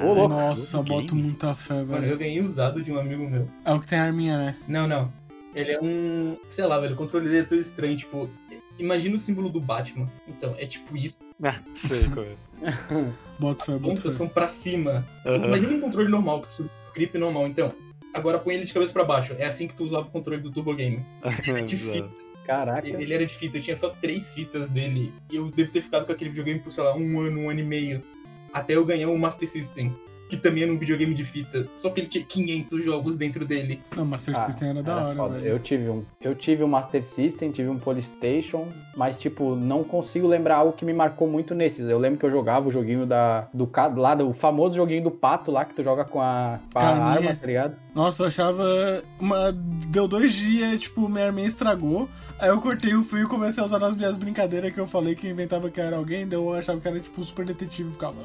Louco. Nossa, Turbo boto Game? muita fé, Mano, velho. eu ganhei usado de um amigo meu. É o que tem a arminha, né? Não, não. Ele é um. Sei lá, velho, controle dele é todo estranho. Tipo, imagina o símbolo do Batman. Então, é tipo isso. Ah, sei qual é. Boto fé, boto fé. são pra cima. Aham. Imagina um controle normal, com grip normal. Então, Agora põe ele de cabeça pra baixo. É assim que tu usava o controle do Turbo Game. É bizarro. Caraca. Ele era de fita, eu tinha só três fitas dele. E eu devo ter ficado com aquele videogame por, sei lá, um ano, um ano e meio. Até eu ganhar um Master System. Que também era um videogame de fita. Só que ele tinha 500 jogos dentro dele. Não, Master Ah, System era da Era hora, foda. velho. Eu tive um. Eu tive um Master System, tive um Polystation, mas tipo, não consigo lembrar algo que me marcou muito nesses. Eu lembro que eu jogava o joguinho da do lá do famoso joguinho do pato lá que tu joga com a, com a arma, tá ligado? Nossa, eu achava. Uma... Deu dois dias, tipo, minha irmã estragou. Aí eu cortei o fio e comecei a usar nas minhas brincadeiras que eu falei que inventava que era alguém, daí eu achava que era tipo um super detetive e ficava.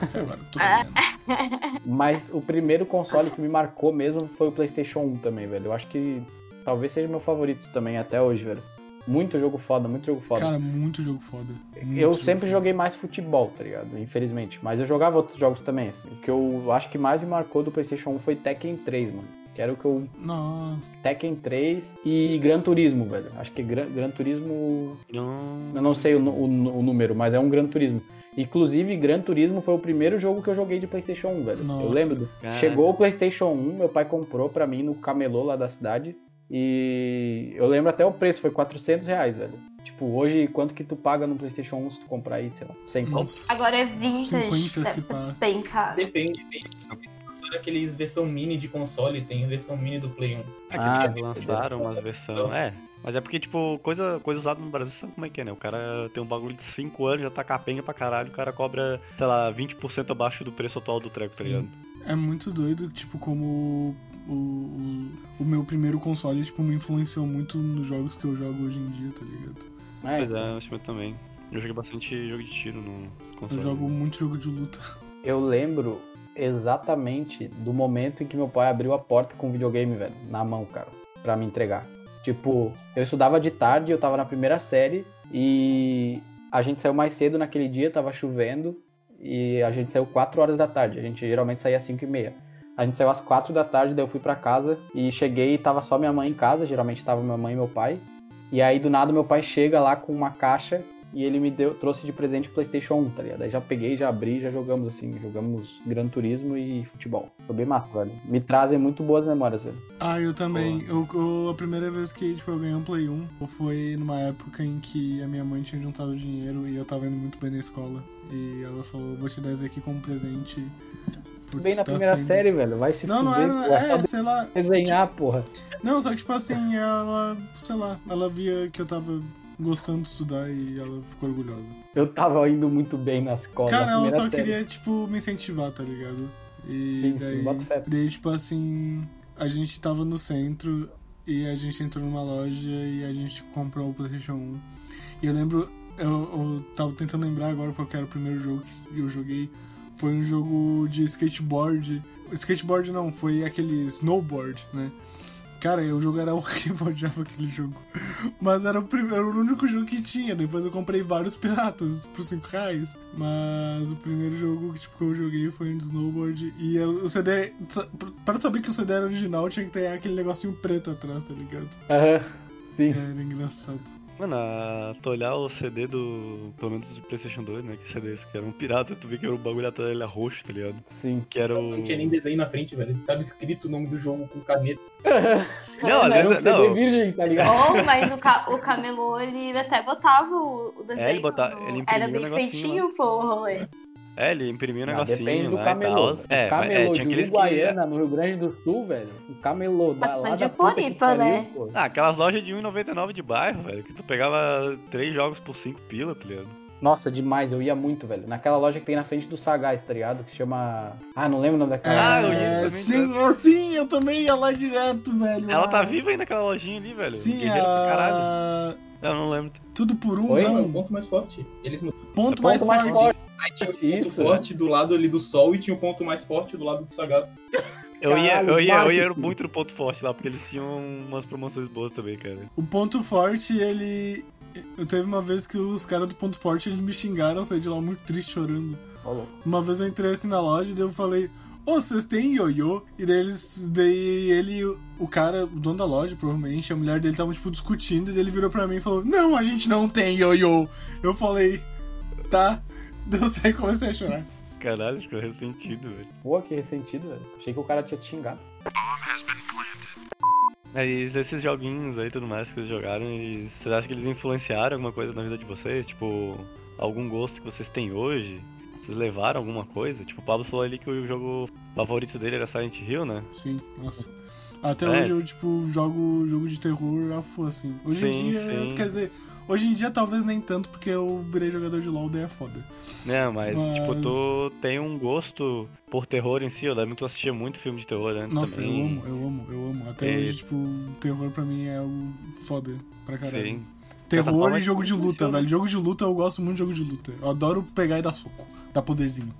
Nossa, agora tô vendo. Mas o primeiro console que me marcou mesmo foi o PlayStation 1 também, velho. Eu acho que talvez seja meu favorito também até hoje, velho. Muito jogo foda, muito jogo foda. Cara, muito jogo foda. Muito eu jogo sempre foda. joguei mais futebol, tá ligado? Infelizmente. Mas eu jogava outros jogos também, assim. O que eu acho que mais me marcou do PlayStation 1 foi Tekken 3, mano. Que era o que eu. Nossa. Tekken 3 e Gran Turismo, velho. Acho que Gran, Gran Turismo. Não... Eu não sei o, o o número, mas é um Gran Turismo. Inclusive, Gran Turismo foi o primeiro jogo que eu joguei de PlayStation 1, velho. Nossa. Eu lembro. Caraca. Chegou o PlayStation 1, meu pai comprou pra mim no camelô lá da cidade. E eu lembro até o preço, foi 400 reais, velho. Tipo, hoje, quanto que tu paga no PlayStation 1 se tu comprar aí, sei lá, 100 pau? Nossa. Agora é vintage, 50 deve se ser bem caro. Depende, tem. Lançaram aqueles versão mini de console, tem a versão mini do Play 1. É que Ah, eles lançaram umas versões. É. Mas é porque, tipo, coisa, coisa usada no Brasil, sabe como é que é, né? O cara tem um bagulho de 5 anos, já tá capenga pra caralho, o cara cobra, sei lá, 20% abaixo do preço atual do treco, tá Sim. ligado? É muito doido, tipo, como o, o, o meu primeiro console, tipo, me influenciou muito nos jogos que eu jogo hoje em dia, tá ligado? É, Pois é, eu acho que eu também. Eu joguei bastante jogo de tiro no console. Eu jogo muito jogo de luta. Eu lembro exatamente do momento em que meu pai abriu a porta com o videogame, velho, na mão, cara, pra me entregar. Tipo, eu estudava de tarde, eu tava na primeira série e a gente saiu mais cedo naquele dia, tava chovendo e a gente saiu 4 horas da tarde. A gente geralmente saía às 5 e meia. A gente saiu às 4 da tarde, daí eu fui pra casa e cheguei e tava só minha mãe em casa, geralmente tava minha mãe e meu pai. E aí do nada meu pai chega lá com uma caixa e ele me deu, trouxe de presente o PlayStation 1, tá ligado? Aí já peguei, já abri, já jogamos assim, jogamos Gran Turismo e futebol. Foi bem massa, velho. Me trazem muito boas memórias, velho. Ah, eu também. Eu, eu- a primeira vez que tipo, eu ganhei um Play 1 foi numa época em que a minha mãe tinha juntado dinheiro e eu tava indo muito bem na escola. E ela falou, vou te dar isso aqui como presente. Tu veio na tá primeira sendo- série, velho. Vai se Não, não fuder, era. pô. É É, sei lá. desenhar, porra. Não, só que tipo assim, ela, sei lá, ela via que eu tava gostando de estudar e ela ficou orgulhosa. Eu tava indo muito bem na escola. Cara, ela só série. queria, tipo, me incentivar, tá ligado? E Sim, sim, daí, bota fé. daí, tipo assim, a gente tava no centro e a gente entrou numa loja e a gente comprou o PlayStation 1. E eu lembro, eu, eu tava tentando lembrar agora qual que era o primeiro jogo que eu joguei. Foi um jogo de skateboard. Skateboard não, foi aquele snowboard, né? Cara, o jogo era horrível, eu odiava aquele jogo. Mas era o, primeiro, era o único jogo que tinha. Depois eu comprei vários piratas por 5 reais. Mas o primeiro jogo que, tipo, que eu joguei foi um de snowboard. E eu- o CD. Para saber que o CD era original, tinha que ter aquele negocinho preto atrás, tá ligado? Aham, sim. Era engraçado. Mano, a- tu olhar o CD do. Pelo menos do PlayStation 2, né? Que CD esse que era um pirata, tu vê que era o bagulho atrás dele é roxo, tá ligado? Sim. Que era o. Não tinha nem desenho na frente, velho. Tava escrito o nome do jogo com caneta. Não, às era um. CD Não, virgem, tá ligado? Oh, mas o, ca o camelô, ele até botava o, o desenho. É, ele botava- no- ele Era bem feitinho, pô, o rolê. É, ele imprimia um Não, negocinho. depende do lá e camelô. É, o mas- camelô é, tinha de aqueles que. Uruguaiana, no Rio Grande do Sul, velho. O camelô da, lá de da Floripa, né? Ah, aquelas lojas de 1,99 de bairro, velho, que tu pegava três jogos por 5 pila, tá ligado? Nossa, demais, eu ia muito, velho. Naquela loja que tem na frente do Sagaz, tá ligado? Que chama. Ah, não lembro o nome daquela. Ah, eu ia É, sim, eu, sim, eu também ia lá direto, velho. Ela Ah, tá viva ainda aquela lojinha ali, velho. Sim, Guerreira pra caralho. Eu não lembro. Tudo por um, Oi? Não, é ponto mais forte. Eles mudaram. Ponto, Ponto mais, mais forte. forte. Aí tinha o ponto Isso. forte do lado ali do sol e tinha o ponto mais forte do lado do sagaz. Eu ia, eu, ia, eu ia muito no ponto forte lá, porque eles tinham umas promoções boas também, cara. O ponto forte, ele. Eu teve uma vez que os caras do ponto forte eles me xingaram, eu saí de lá muito triste chorando. Uma vez eu entrei assim na loja e daí eu falei, ô, vocês têm ioiô? E daí eles. Daí ele, o cara, o dono da loja, provavelmente, a mulher dele estavam, tipo, discutindo, e daí ele virou pra mim e falou, não, a gente não tem ioiô. Eu falei, tá. Daí eu saí e comecei a chorar. Caralho, ficou ressentido, velho. Pô, que ressentido, velho. Achei que o cara tinha te xingado. Mas esses joguinhos aí tudo mais que vocês jogaram, eles, vocês acham que eles influenciaram alguma coisa na vida de vocês? Tipo, algum gosto que vocês têm hoje? Vocês levaram alguma coisa? Tipo, o Pablo falou ali que o jogo favorito dele era Silent Hill, né? Sim, nossa. Até É. hoje eu, tipo, jogo jogo de terror a full, assim. Hoje em Sim, dia, sim. quer dizer, hoje em dia talvez nem tanto, porque eu virei jogador de LoL, daí é foda. Né, mas, Mas- tipo, tu tem um gosto por terror em si, eu lembro que tu assistia muito filme de terror antes Nossa, também. eu amo, eu amo, eu amo. Até É. hoje, tipo, terror pra mim é algo foda pra caralho. Sim. Terror e jogo de luta, funciona. velho. Jogo de luta eu gosto muito de jogo de luta. Eu adoro pegar e dar soco, dar poderzinho.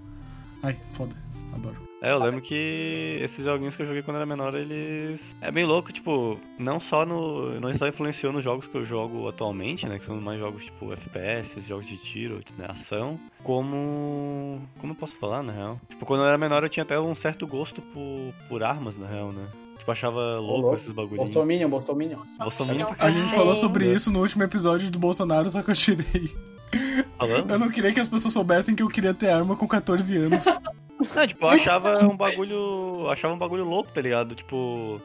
Ai, foda, adoro. É, eu lembro que esses joguinhos que eu joguei quando era menor, eles. É bem louco, tipo, não só no. Não só influenciou nos jogos que eu jogo atualmente, né? Que são mais jogos tipo FPS, jogos de tiro, né, ação. Como. Como eu posso falar, na real? Tipo, quando eu era menor eu tinha até um certo gosto por, por armas, na real, né? Tipo, achava louco louco. esses bagulhinhos. Bolsominion, Bolsominion. Bolsominion. A gente falou sobre É. isso no último episódio do Bolsonaro, só que eu tirei. Falando? Eu não queria que as pessoas soubessem que eu queria ter arma com 14 anos. Não, tipo, eu achava um bagulho. eu Achava um bagulho louco, tá ligado? Tipo.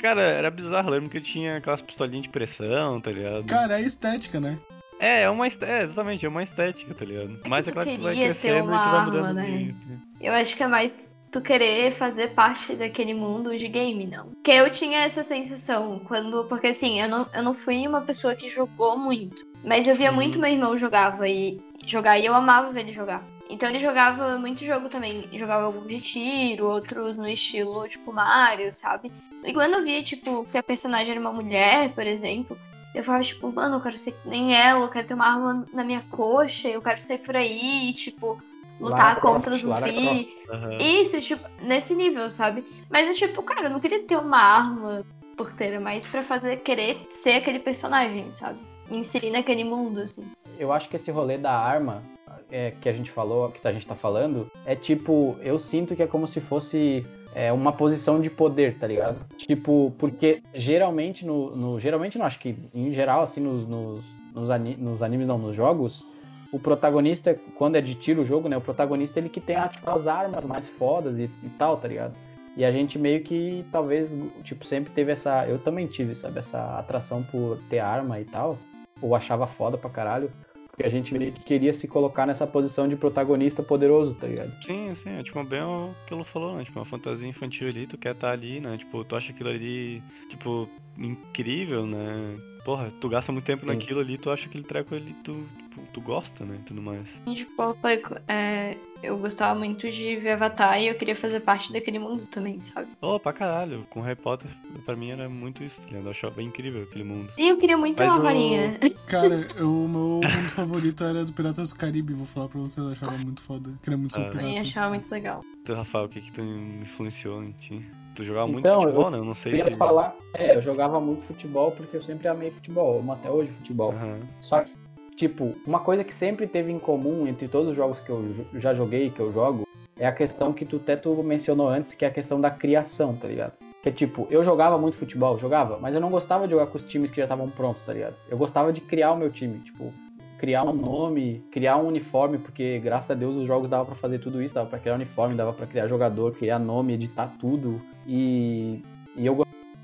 Cara, era bizarro, lembro que eu tinha aquelas pistolinhas de pressão, tá ligado? Cara, é estética, né? É, é uma estética, é, exatamente, é uma estética, tá ligado? que Mas é tu claro que tu vai crescendo e tu uma vai arma, mudando né? de. Eu acho que é mais tu querer fazer parte daquele mundo de game, não. Porque eu tinha essa sensação quando. Porque assim, eu não, eu não fui uma pessoa que jogou muito. Mas eu via Uhum. muito meu irmão jogava e jogar e eu amava ver ele jogar. Então ele jogava muito jogo também. Jogava algum de tiro, outros no estilo tipo Mario, sabe? E quando eu via, tipo, que a personagem era uma mulher, por exemplo, eu falava, tipo, mano, eu quero ser que nem ela, eu quero ter uma arma na minha coxa, eu quero sair por aí, tipo, lutar Lara contra Croft, os Lara zumbis. Aham. Isso, tipo, nesse nível, sabe? Mas eu, tipo, cara, eu não queria ter uma arma por ter, é mais pra fazer, querer ser aquele personagem, sabe? Me inserir naquele mundo, assim. Eu acho que esse rolê da arma é, que a gente falou, que a gente tá falando, é tipo, eu sinto que é como se fosse é, uma posição de poder, tá ligado? Tipo, porque geralmente no. no- geralmente não, acho que em geral, assim, nos, nos, nos, ani- nos animes, não, nos jogos, o protagonista, quando é de tiro o jogo, né? O protagonista ele que tem tipo, as armas mais fodas e, e tal, tá ligado? E a gente meio que talvez, tipo, sempre teve essa. Eu também tive, sabe, essa atração por ter arma e tal. Ou achava foda pra caralho. Porque a gente meio que queria se colocar nessa posição de protagonista poderoso, tá ligado? Sim, sim, é tipo bem o que ele falou, né? Tipo, uma fantasia infantil ali, tu quer estar ali, né? Tipo, tu acha aquilo ali, tipo, incrível, né? Porra, tu gasta muito tempo Sim. naquilo ali, tu acha aquele treco ali, tu, tipo, tu gosta, né? E tudo mais. Tipo, foi, é, eu gostava muito de ver Avatar e eu queria fazer parte daquele mundo também, sabe? Oh, pra caralho, com Harry Potter, pra mim era muito isso? Eu achava incrível aquele mundo. Sim, eu queria muito Mas uma varinha. Cara, eu- o meu mundo favorito era do Piratas do Caribe, vou falar pra vocês, eu achava muito foda. Queria muito ser Ah. Também pirata. achava muito legal. Tu, Rafael, o que que tu influenciou em ti? Tu jogava muito Então, futebol, eu- né? Eu não sei Eu ia se... falar, é, eu jogava muito futebol porque eu sempre amei futebol, amo até hoje futebol. Aham. Só que, tipo, uma coisa que sempre teve em comum entre todos os jogos que eu já joguei, que eu jogo, é a questão que tu até tu mencionou antes, que é a questão da criação, tá ligado? Que é tipo, eu jogava muito futebol, jogava, mas eu não gostava de jogar com os times que já estavam prontos, tá ligado? Eu gostava de criar o meu time, tipo, criar um nome, criar um uniforme, porque graças a Deus os jogos dava pra fazer tudo isso, dava pra criar uniforme, dava pra criar jogador, criar nome, editar tudo. E, e eu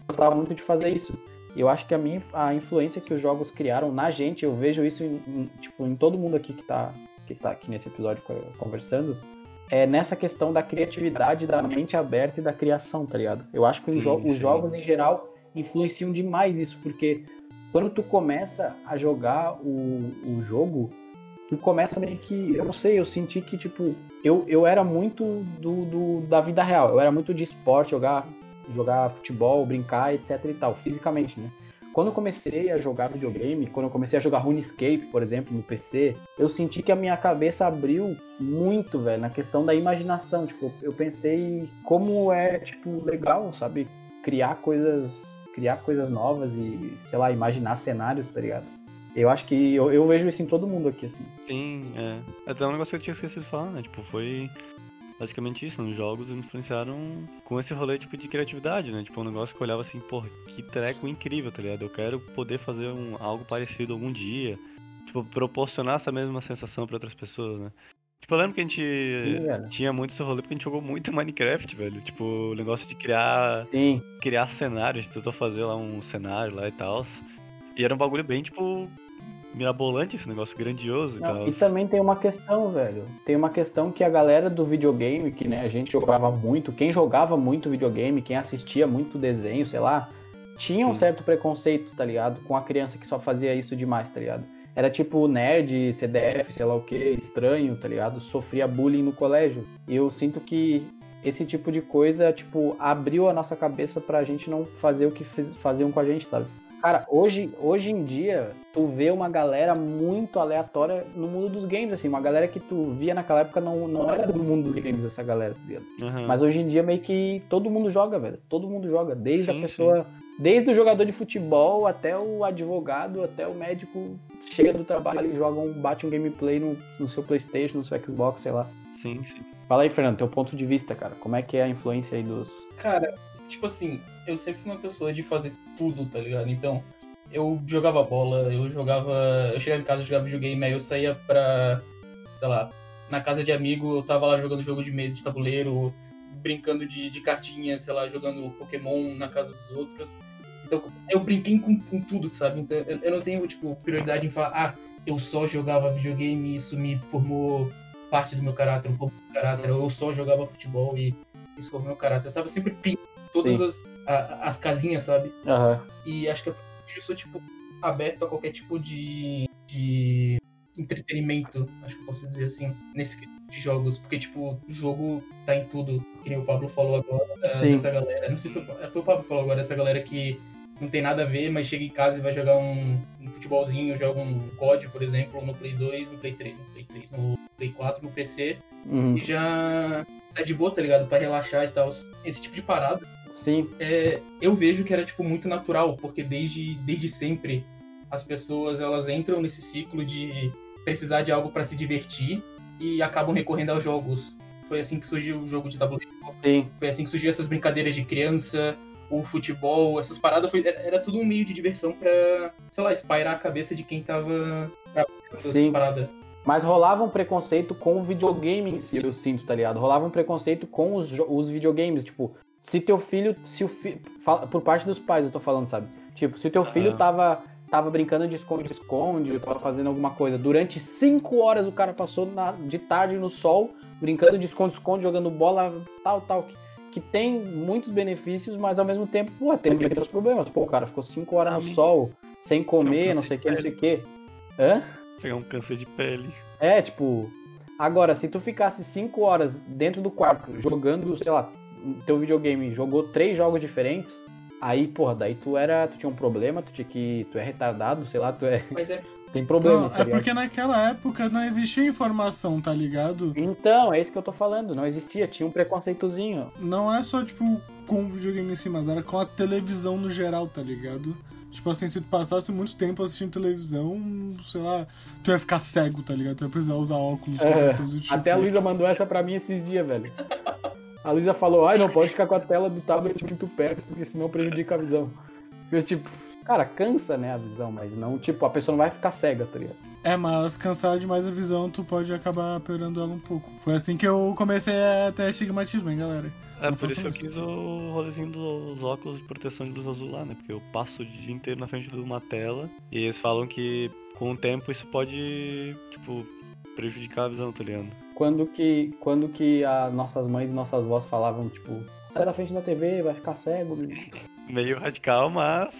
gostava muito de fazer isso. Eu acho que a minha a influência que os jogos criaram na gente, eu vejo isso em, em, tipo, em todo mundo aqui que tá, que tá aqui nesse episódio co- conversando, é nessa questão da criatividade, da mente aberta e da criação, tá ligado? Eu acho que os, Sim, jo- os sim. jogos em geral influenciam demais isso, porque quando tu começa a jogar o, o jogo, tu começa meio que, eu não sei, eu senti que, tipo, eu, eu era muito do, do- da vida real, eu era muito de esporte, jogar, jogar futebol, brincar, etc e tal, fisicamente, né? Quando eu comecei a jogar videogame, quando eu comecei a jogar RuneScape, por exemplo, no PC, eu senti que a minha cabeça abriu muito, velho, na questão da imaginação. Tipo, eu pensei como é, tipo, legal, sabe? Criar coisas, criar coisas novas e, sei lá, imaginar cenários, tá ligado? Eu acho que eu, eu vejo isso em todo mundo aqui, assim. Sim, é. Até um negócio que eu tinha esquecido de falar, né? Tipo, foi basicamente isso. Os jogos influenciaram com esse rolê, tipo, de criatividade, né? Tipo, um negócio que eu olhava assim, porra, que treco incrível, tá ligado? Eu quero poder fazer um, algo parecido algum dia. Tipo, proporcionar essa mesma sensação pra outras pessoas, né? Tipo, eu lembro que a gente Sim, tinha muito esse rolê porque a gente jogou muito Minecraft, velho. Tipo, o negócio de criar Sim. criar cenários, a gente tentou fazer lá um cenário lá e tal. E era um bagulho bem, tipo, mirabolante esse negócio grandioso e Não, tal. e também tem uma questão, velho. Tem uma questão que a galera do videogame, que né, a gente jogava muito, quem jogava muito videogame, quem assistia muito desenho, sei lá, tinha um Sim. certo preconceito, tá ligado? Com a criança que só fazia isso demais, tá ligado? Era tipo nerd, CDF, sei lá o que, estranho, tá ligado? Sofria bullying no colégio. E eu sinto que esse tipo de coisa, tipo, abriu a nossa cabeça pra gente não fazer o que fiz- faziam com a gente, sabe? Cara, hoje, hoje em dia, tu vê uma galera muito aleatória no mundo dos games, assim, uma galera que tu via naquela época não, não era do mundo dos games, essa galera? Aham. Mas hoje em dia meio que todo mundo joga, velho. Todo mundo joga. Desde Sim, a pessoa. Desde o jogador de futebol até o advogado, até o médico chega do trabalho e joga um, bate um gameplay no, no seu Playstation, no seu Xbox, sei lá. Sim, sim. Fala aí, Fernando, teu ponto de vista, cara. Como é que é a influência aí dos. Cara, tipo assim, eu sempre fui uma pessoa de fazer tudo, tá ligado? Então, eu jogava bola, eu jogava. Eu chegava em casa, eu jogava videogame, aí eu saía pra. sei lá, na casa de amigo, eu tava lá jogando jogo de medo de tabuleiro, brincando de, de cartinha, sei lá, jogando Pokémon na casa dos outros. Então, eu brinquei com, com tudo, sabe? Então, eu, eu não tenho, tipo, prioridade em falar, ah, eu só jogava videogame e isso me formou parte do meu caráter, um pouco do caráter, ou eu só jogava futebol e isso formou meu caráter. Eu tava sempre pintando todas as, a- as casinhas, sabe? Aham. E acho que eu sou, tipo, aberto a qualquer tipo de, de entretenimento, acho que eu posso dizer assim, nesse de jogos. Porque, tipo, o jogo tá em tudo, que nem o Pablo falou agora, eh, Sim. dessa galera. Não sei se foi, foi o Pablo que falou agora, essa galera que não tem nada a ver, mas chega em casa e vai jogar um, um futebolzinho, joga um COD, por exemplo, no Play 2, no Play 3, no Play 3, no Play 4, no PC, Uhum. e já tá de boa, tá ligado? Pra relaxar e tal. Esse tipo de parada Sim. é, eu vejo que era tipo muito natural, porque desde, desde sempre as pessoas elas entram nesse ciclo de precisar de algo para se divertir e acabam recorrendo aos jogos. Foi assim que surgiu o jogo de tabuleiro, Sim. foi assim que surgiu essas brincadeiras de criança, o futebol, essas paradas foi, era, era tudo um meio de diversão pra, sei lá, espairar a cabeça de quem tava essas Sim. paradas. Mas rolava um preconceito com o videogame em si, eu sinto, tá ligado? Rolava um preconceito com os, os videogames, tipo, se teu filho, se o fi... fala- por parte dos pais eu tô falando, sabe? Tipo, se o teu filho tava, tava brincando de esconde-esconde, tava fazendo alguma coisa, durante cinco horas o cara passou na- de tarde no sol, brincando de esconde-esconde, jogando bola, tal, tal, que, que tem muitos benefícios, mas ao mesmo tempo, pô, tem muitos problemas. Pô, o cara ficou cinco horas no sol, sem comer, não sei o que, não sei o que. Hã? Pegar um câncer de pele. É, tipo. Agora, se tu ficasse 5 horas dentro do quarto jogando, sei lá, teu videogame jogou três jogos diferentes, aí, porra, daí tu era. Tu tinha um problema, tu tinha que. Tu é retardado, sei lá, tu é. Mas é, Tem problema, Não, tá é porque naquela época não existia informação, tá ligado? Então, é isso que eu tô falando. Não existia, tinha um preconceitozinho. Não é só, tipo, com o videogame em cima, era com a televisão no geral, tá ligado? Tipo assim, se tu passasse muito tempo assistindo televisão, sei lá, tu ia ficar cego, tá ligado? Tu ia precisar usar óculos, É, qualquer coisa do tipo. Até a Luísa mandou essa pra mim esses dias, velho. A Luísa falou, ai, não pode ficar com a tela do tablet muito perto, porque senão prejudica a visão. Eu, tipo, cara, cansa, né, a visão, mas não, tipo, a pessoa não vai ficar cega, tá ligado? É, mas cansar demais a visão, tu pode acabar piorando ela um pouco. Foi assim que eu comecei a ter astigmatismo, hein, galera? É Não por isso que eu quis o rolezinho dos óculos de proteção de luz azul lá, né? Porque eu passo o dia inteiro na frente de uma tela e eles falam que com o tempo isso pode, tipo, prejudicar a visão, tá ligado? Quando que, quando que as nossas mães e nossas avós falavam, tipo, sai da frente da TV, vai ficar cego. Meio radical, mas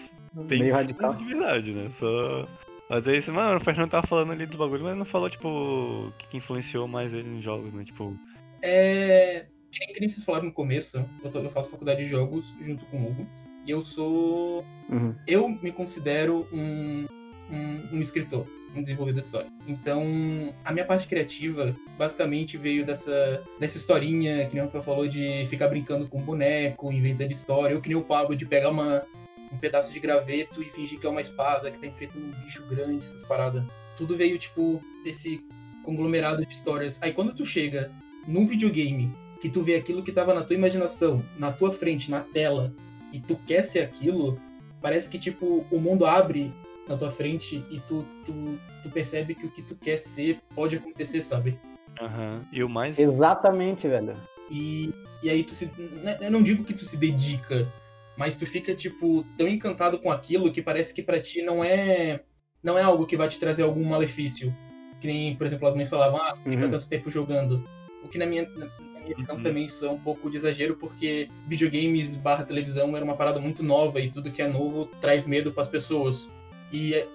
tem Meio radical. de verdade, né? Só. Mas é isso, mano, o Fernando tava falando ali dos bagulhos, mas não falou, tipo, o que, influenciou mais ele nos jogos, né? Tipo, É. Que nem, que nem vocês falaram no começo, eu, tô- eu faço faculdade de jogos junto com o Hugo. E eu sou. Uhum. Eu me considero um, um, um escritor, um desenvolvedor de história. Então, a minha parte criativa basicamente veio dessa, dessa historinha que o Rafael falou de ficar brincando com boneco, inventando história. Eu que nem o Pablo de pegar uma, um pedaço de graveto e fingir que é uma espada que tá enfrentando um bicho grande, essas paradas. Tudo veio, tipo, desse conglomerado de histórias. Aí quando tu chega num videogame que tu vê aquilo que tava na tua imaginação, na tua frente, na tela, e tu quer ser aquilo, parece que, tipo, o mundo abre na tua frente e tu, tu, tu percebe que o que tu quer ser pode acontecer, sabe? Aham. E o mais. Exatamente, velho. E, e aí tu se. né, Eu não digo que tu se dedica, mas tu fica, tipo, tão encantado com aquilo que parece que pra ti não é. Não é algo que vai te trazer algum malefício. Que nem, por exemplo, as mães falavam, ah, fica Uhum. tanto tempo jogando. O que na minha, na minha visão Uhum. também isso é um pouco de exagero, porque videogames barra televisão era uma parada muito nova e tudo que é novo traz medo pras pessoas. E é-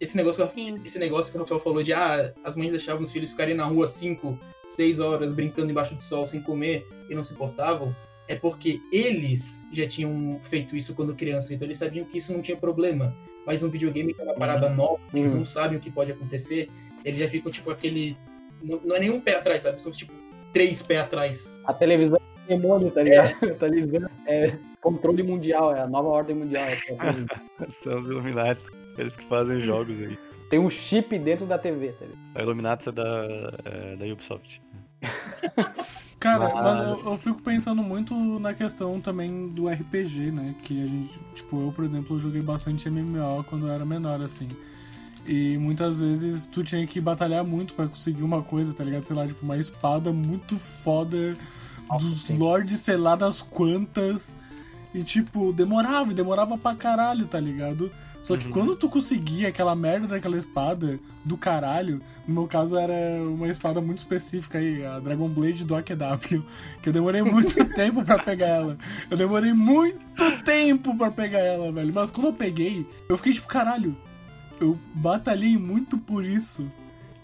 esse negócio, Sim. esse negócio que o Rafael falou de ah, as mães deixavam os filhos ficarem na rua 5, 6 horas brincando embaixo do sol sem comer e não se importavam, é porque eles já tinham feito isso quando criança, então eles sabiam que isso não tinha problema. Mas um videogame que é uma parada nova, eles Uhum. não sabem o que pode acontecer, eles já ficam tipo aquele. Não, não é nenhum pé atrás, sabe? São tipo três pés atrás. A televisão é demônio, tá ligado? A televisão é controle mundial, é a nova ordem mundial. é. São os Illuminati, eles que fazem jogos aí. Tem um chip dentro da TV, tá ligado? A Illuminati é da, é, da Ubisoft. Cara, Mas- mas eu, eu fico pensando muito na questão também do RPG, né? Que a gente, tipo, eu, por exemplo, joguei bastante MMO quando eu era menor, assim. E muitas vezes tu tinha que batalhar muito pra conseguir uma coisa, tá ligado? Sei lá, tipo, uma espada muito foda Nossa, dos sim. lords, sei lá das quantas. E, tipo, demorava, e demorava pra caralho, tá ligado? Só que Uhum. quando tu conseguia aquela merda daquela espada do caralho, no meu caso era uma espada muito específica aí, a Dragon Blade do AQW, que eu demorei muito tempo pra pegar ela. Eu demorei muito tempo pra pegar ela, velho. Mas quando eu peguei, eu fiquei tipo, caralho, eu batalhei muito por isso.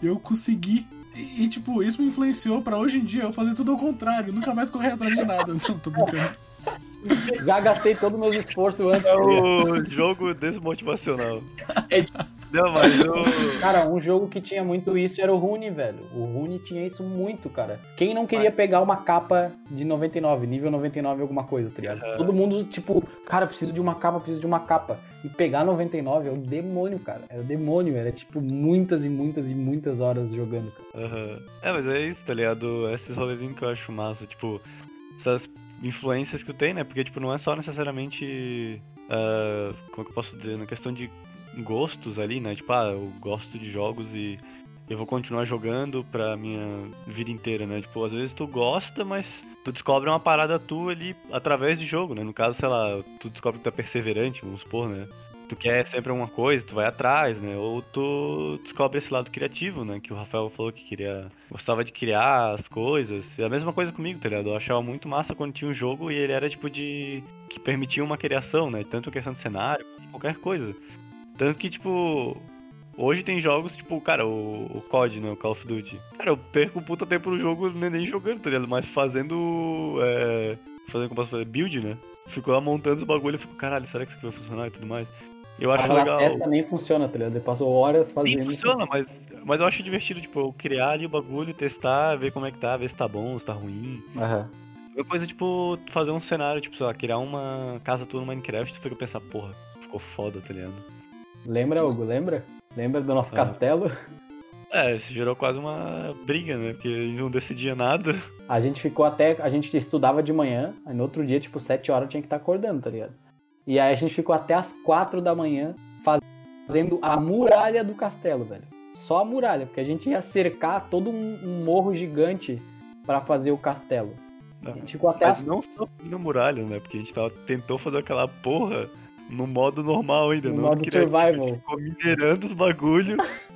Eu consegui. E, e, tipo, isso me influenciou pra hoje em dia eu fazer tudo ao contrário, nunca mais correr atrás de nada. Não, tô brincando. Já gastei todo o meu esforço antes. É o jogo desmotivacional. É- Não, mas eu. Cara, um jogo que tinha muito isso era o Rune, velho. O Rune tinha isso muito, cara. Quem não queria pegar uma capa de 99, nível 99 alguma coisa, tá ligado? Aham. Todo mundo, tipo, cara, preciso de uma capa, preciso de uma capa. E pegar 99 é o demônio, cara. É o demônio, era tipo muitas e muitas e muitas horas jogando, cara. Aham. É, mas é isso, tá ligado? Esses rolezinhos que eu acho massa, tipo, essas influências que tu tem, né? Porque, tipo, não é só necessariamente. ah, como é que eu posso dizer? Na questão de gostos ali, né? Tipo, ah, eu gosto de jogos e eu vou continuar jogando pra minha vida inteira, né? Tipo, às vezes tu gosta, mas tu descobre uma parada tua ali através de jogo, né? No caso, sei lá, tu descobre que tu é perseverante, vamos supor, né? Tu quer sempre uma coisa, tu vai atrás, né? Ou tu descobre esse lado criativo, né? Que o Rafael falou que queria. gostava de criar as coisas. É a mesma coisa comigo, tá ligado? Eu achava muito massa quando tinha um jogo e ele era tipo de. que permitia uma criação, né? Tanto questão de cenário, qualquer coisa. Tanto que, tipo. Hoje tem jogos, tipo, cara, o, o COD, né? O Call of Duty. Cara, eu perco um puta tempo no jogo nem jogando, tá ligado? Mas fazendo. É, fazendo como posso fazer? Build, né? Fico lá montando os bagulho e fico, caralho, será que isso aqui vai funcionar e tudo mais? Eu acho Aquela legal. testa nem funciona, tá ligado? Ele passou horas fazendo. funciona, mas, mas eu acho divertido, tipo, eu criar ali o bagulho, testar, ver como é que tá, ver se tá bom, se tá ruim. Aham. Uma coisa, tipo, fazer um cenário, tipo, sei lá, criar uma casa tua no Minecraft, tu fica pensar, porra, ficou foda, tá ligado? Lembra, Hugo? Lembra? Lembra do nosso Ah. castelo? É, isso gerou quase uma briga, né? Porque a gente não decidia nada. A gente ficou até. A gente estudava de manhã, aí no outro dia, tipo, 7 horas tinha que estar acordando, tá ligado? E aí a gente ficou até as 4 da manhã fazendo a muralha do castelo, velho. Só a muralha, porque a gente ia cercar todo um, um morro gigante pra fazer o castelo. A gente ficou até Mas as não só na muralha, né? Porque a gente tava, tentou fazer aquela porra no modo normal ainda, no não modo queria- survival. ficou minerando os bagulho.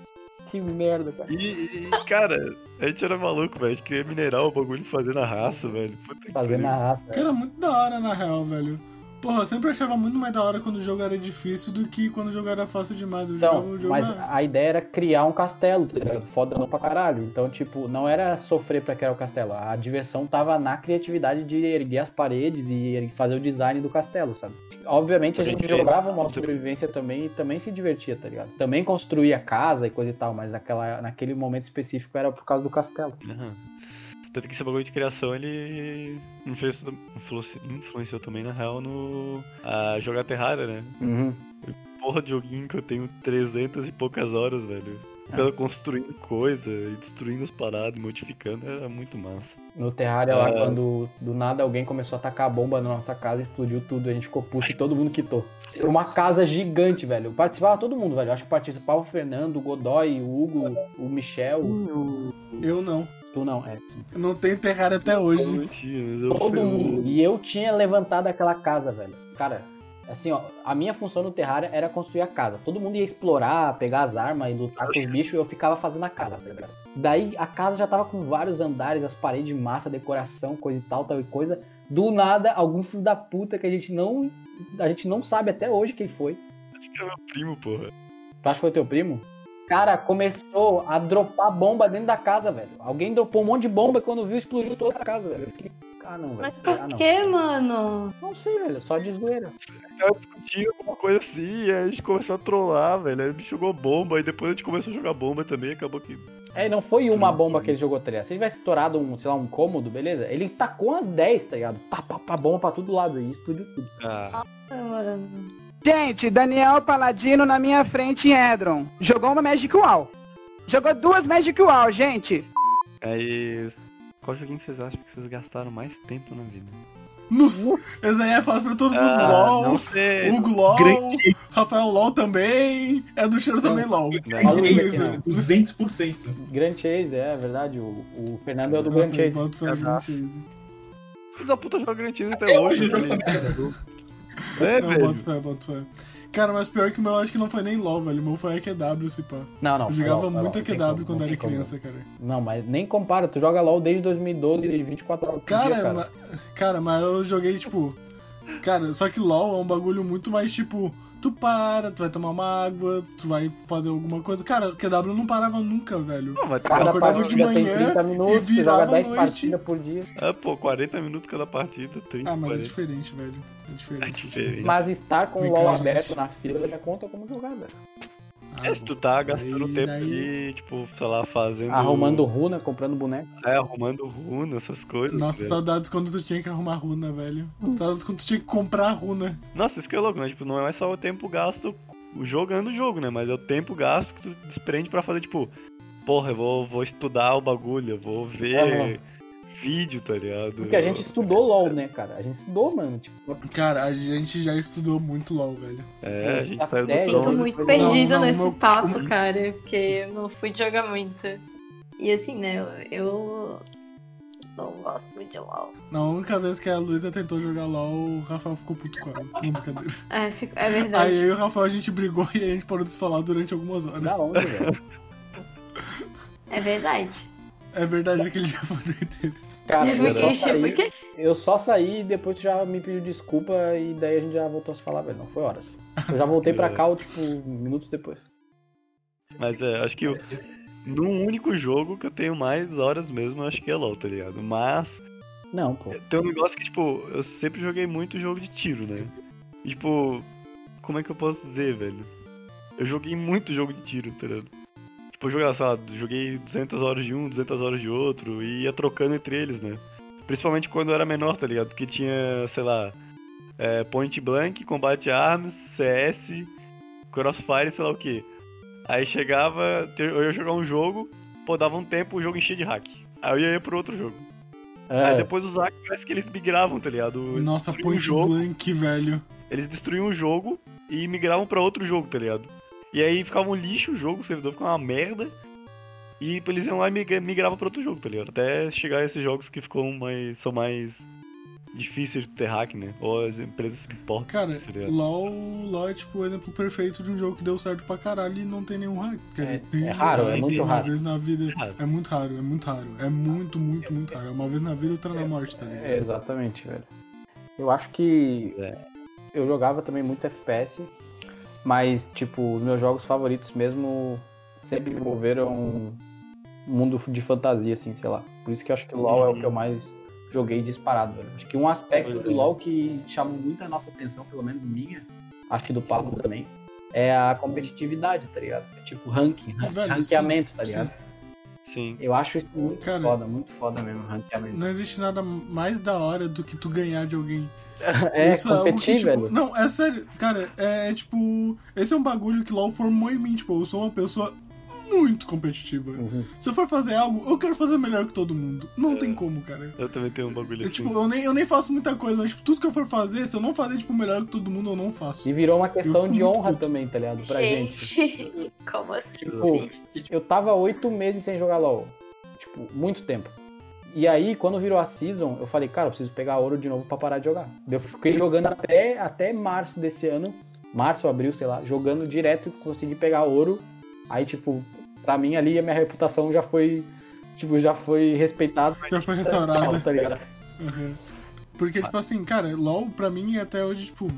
Que merda, cara. E, e, cara, a gente era maluco, velho. A gente queria minerar o bagulho e fazer na raça, velho. Puta que Fazendo pariu. a raça. Que era muito da hora, na real, velho. Porra, eu sempre achava muito mais da hora quando o jogo era difícil do que quando o jogo era fácil demais. Eu Então, o jogo mas a ideia era criar um castelo, tá ligado? Fodão pra caralho. Então, tipo, não era sofrer pra criar o castelo. A diversão tava na criatividade de erguer as paredes e fazer o design do castelo, sabe? Obviamente a gente Entendi. jogava uma sobrevivência também e também se divertia, tá ligado? Também construía casa e coisa e tal, mas naquela, naquele momento específico era por causa do castelo. Aham. Tanto que esse bagulho de criação ele influenciou, influenciou, influenciou também, na real, no. a jogar Terraria, né? Uhum. Porra de joguinho que eu tenho 300 e poucas horas, velho. Ficando construindo coisa e destruindo as paradas, modificando, era muito massa. No Terraria lá, É. quando do nada alguém começou a tacar a bomba na nossa casa, explodiu tudo, a gente ficou puto e todo mundo quitou. Era uma casa gigante, velho. Participava todo mundo, velho. Acho que participava o Fernando, o Godoy, o Hugo, o Michel. Eu não. Tu não, é. Não tem Terraria até hoje. Não tinha, mas eu Todo fui- mundo. E eu tinha levantado aquela casa, velho. Cara, assim, ó, a minha função no Terraria era construir a casa. Todo mundo ia explorar, pegar as armas e lutar com os bichos e eu ficava fazendo a casa, tá ligado? Daí a casa já tava com vários andares, as paredes de massa, decoração, coisa e tal, tal e coisa. Do nada, algum filho da puta que a gente não. A gente não sabe até hoje quem foi. Acho que era meu primo, porra. Tu acha que foi teu primo? Cara, começou a dropar bomba dentro da casa, velho. Alguém dropou um monte de bomba e quando viu explodiu toda a casa, velho. Eu fiquei, ah não, velho. Mas Ah, por não. que, mano? Não sei, velho. Só de zoeira. Eu discuti alguma coisa assim, e aí a gente começou a trollar, velho. Aí o bicho jogou bomba, e depois a gente começou a jogar bomba também, acabou que. É, não foi uma bomba que ele jogou três. Se ele tivesse estourado um, sei lá, um cômodo, beleza? Ele tacou umas 10, tá ligado? Pá, pá, pá, bomba pra todo lado e explodiu tudo. Ah, Ah, mano. Gente, Daniel Paladino na minha frente em Edron. Jogou uma Magic Wall. Jogou duas Magic Wall, gente. aí. Qual joguinho que vocês acham que vocês gastaram mais tempo na vida? Nossa, esse aí é fácil pra todo mundo. Ah, LOL, não sei. Hugo LOL, Grande- Rafael LOL também, é do cheiro também LOL. Bequinho. 200%. Grand Chase, é verdade. O, o Fernando é o do Nossa, Grand Chase. boto fé no Grand Chase. Puta joga Grand Chase até Até hoje. hoje eu jogo essa velho. merda. É, Não, velho. boto fé, boto fé. Cara, mas pior que o meu, acho que não foi nem LOL, velho. O meu foi AQW, se pá. Não, não. Eu jogava LOL, muito LOL, AQW como, quando era como. criança, cara. Não, mas nem compara. Tu joga LOL desde 2012 e 24 horas por Cara, dia, cara. ma- cara, mas eu joguei, tipo. Cara, só que LOL é um bagulho muito mais tipo. Tu para, tu vai tomar uma água, tu vai fazer alguma coisa. Cara, o QW não parava nunca, velho. Não, mas Cada acordava de manhã 30 e minutos, tu virava joga 10 à noite. partidas por dia. É, pô, 40 minutos cada partida, 30, Ah, mas é 40. diferente, velho. É É diferente. diferente. Mas estar com o LOL aberto na fila já conta como jogar, velho. Ah, É, se tu tá gastando tempo daí- ali, tipo, sei lá, fazendo. Arrumando runa, comprando boneco. É, arrumando runa, essas coisas. Nossa, velho. saudades quando tu tinha que arrumar runa, velho. Saudades quando tu tinha que comprar runa. Nossa, isso que é louco, né? Tipo, não é só o tempo gasto jogando o jogo, né? Mas é o tempo gasto que tu desprende pra fazer, tipo, porra, eu vou, vou estudar o bagulho, eu vou ver Aham. Vídeo, tá ligado? Porque a gente estudou LOL, né, cara? A gente estudou, mano. Tipo, Cara, a gente já estudou muito LOL, velho. É, a gente Tá saiu do velho, Sinto muito perdida não, nesse meu- papo, cara, porque eu não fui jogar muito. E assim, né, eu, eu não gosto muito de LOL. Na única vez que a Luísa tentou jogar LOL, o Rafael ficou puto com ela. Não, brincadeira. É, fico- é Aí verdade. eu e o Rafael a gente brigou e a gente parou de se falar durante algumas horas. da onde, velho? É verdade. É verdade aquele dia foi doideira. Cara, eu só, saí, eu só saí e depois tu já me pediu desculpa e daí a gente já voltou a se falar, velho. Não foi horas. Eu já voltei pra cá, tipo, minutos depois. Mas é, acho que eu, num único jogo que eu tenho mais horas mesmo, eu acho que é LOL, tá ligado? Mas Não, pô. tem um negócio que, tipo, eu sempre joguei muito jogo de tiro, né? E, tipo, como é que eu posso dizer, velho? Eu joguei muito jogo de tiro, tá ligado? Tipo, eu sei lá, joguei 200 horas de um, 200 horas de outro, e ia trocando entre eles, né? Principalmente quando eu era menor, tá ligado? Porque tinha, sei lá, é, Point Blank, Combate Arms, CS, Crossfire, sei lá o que. Aí chegava, eu ia jogar um jogo, pô, dava um tempo, o jogo enchia de hack. Aí eu ia pro outro jogo. Aí É, depois os hacks parece que eles migravam, tá ligado? Nossa, Point jogo, Blank, velho. Eles destruíam o jogo e migravam pra outro jogo, tá ligado? E aí ficava um lixo o jogo, o servidor ficava uma merda. E eles iam lá e migra- migravam pra outro jogo, tá ligado? Até chegar a esses jogos que ficam mais. são mais difíceis de ter hack, né? Ou as empresas se importam. Cara, tá? LOL, LOL é tipo o exemplo perfeito de um jogo que deu certo pra caralho e não tem nenhum hack. Quer É- dizer, tem é raro, é uma muito uma raro. vez na vida. Raro. É muito raro, é muito raro. É muito, muito, muito raro. É uma vez na vida, outra na morte, tá ligado? é, exatamente, velho. Eu acho que É. eu jogava também muito FPS, mas, tipo, os meus jogos favoritos mesmo sempre envolveram mundo de fantasia, assim, sei lá. Por isso que eu acho que o LoL é o que eu mais joguei disparado, velho. Acho que um aspecto do LoL que chamou muito a nossa atenção, pelo menos minha, acho que do Pablo também, é a competitividade, tá ligado? É tipo ranking, ran- Velho, ranqueamento, sim, tá ligado? Sim. Eu acho isso muito Cara- foda, muito foda mesmo, ranqueamento. Não existe nada mais da hora do que tu ganhar de alguém. É, Isso algo competir, que, tipo, velho. Não, é sério. Cara, é, é, tipo. Esse é um bagulho que LOL formou em mim. Tipo, eu sou uma pessoa muito competitiva. Uhum. Se eu for fazer algo, eu quero fazer melhor que todo mundo. Não tem como, cara. Eu também tenho um bagulho Eu, assim. tipo, eu nem, eu nem faço muita coisa, mas tipo, tudo que eu for fazer, se eu não fazer tipo, melhor que todo mundo, eu não faço. E virou uma questão de honra puto. também, tá ligado? Pra gente. Gente, como assim? Tipo, eu tava oito meses sem jogar LOL. tipo, muito tempo. E aí, quando virou a season, eu falei, cara, eu preciso pegar ouro de novo pra parar de jogar. Eu fiquei jogando até, até março desse ano, março, abril, sei lá, jogando direto, consegui pegar ouro. Aí, tipo, pra mim ali a minha reputação já foi, tipo, já foi respeitada. Já foi restaurada. Tá ligado? Uhum. Porque, tipo assim, cara, LOL pra mim até hoje, tipo.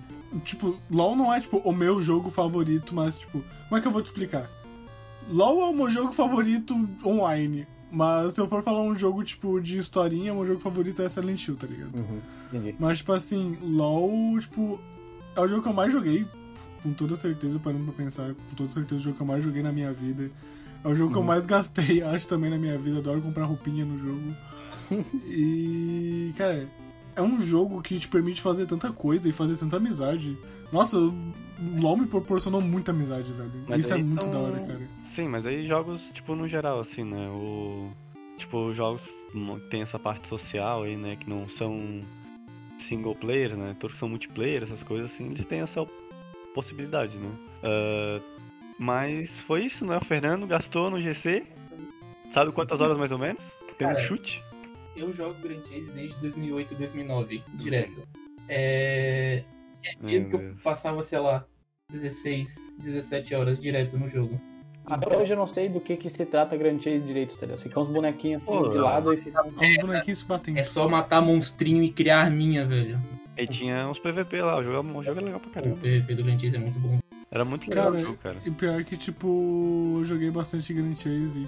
Tipo, LOL não é, tipo, o meu jogo favorito, mas, tipo, como é que eu vou te explicar? LOL é o meu jogo favorito online. Mas se eu for falar um jogo, tipo, de historinha, meu jogo favorito é Silent Hill, tá ligado? Uhum, entendi. Mas, tipo assim, LOL, tipo, é o jogo que eu mais joguei, com toda certeza, parando pra pensar, com toda certeza, o jogo que eu mais joguei na minha vida. É o jogo que eu mais gastei, acho, também na minha vida. Adoro comprar roupinha no jogo. e, cara, é um jogo que te permite fazer tanta coisa e fazer tanta amizade. Nossa, LoL me proporcionou muita amizade, velho. Mas Isso é muito são- da hora, cara. Sim, mas aí jogos, tipo, no geral, assim, né? O... Tipo, jogos que tem essa parte social aí, né? Que não são single player, né? Todos que são multiplayer, essas coisas assim, eles têm essa possibilidade, né? Ah, mas foi isso, né? O Fernando gastou no GC. Sabe quantas horas mais ou menos? Tem um Cara, chute? Eu jogo Grand Chase desde 2008, 2009, direto. É... Tinha Meu que eu passava, sei lá, 16, 17 horas direto no jogo. Até hoje eu não sei do que que se trata Grand Chase direito, entendeu? Fica uns bonequinhos assim Pô, de lado e fica... Olha os bonequinhos se batendo. É só matar monstrinho e criar arminha, velho. E tinha uns PVP lá, o jogo, o jogo é legal pra O caramba. PVP do Grand Chase é muito bom. Era muito legal Cara, o jogo, cara. E pior que, tipo, eu joguei bastante Grand Chase.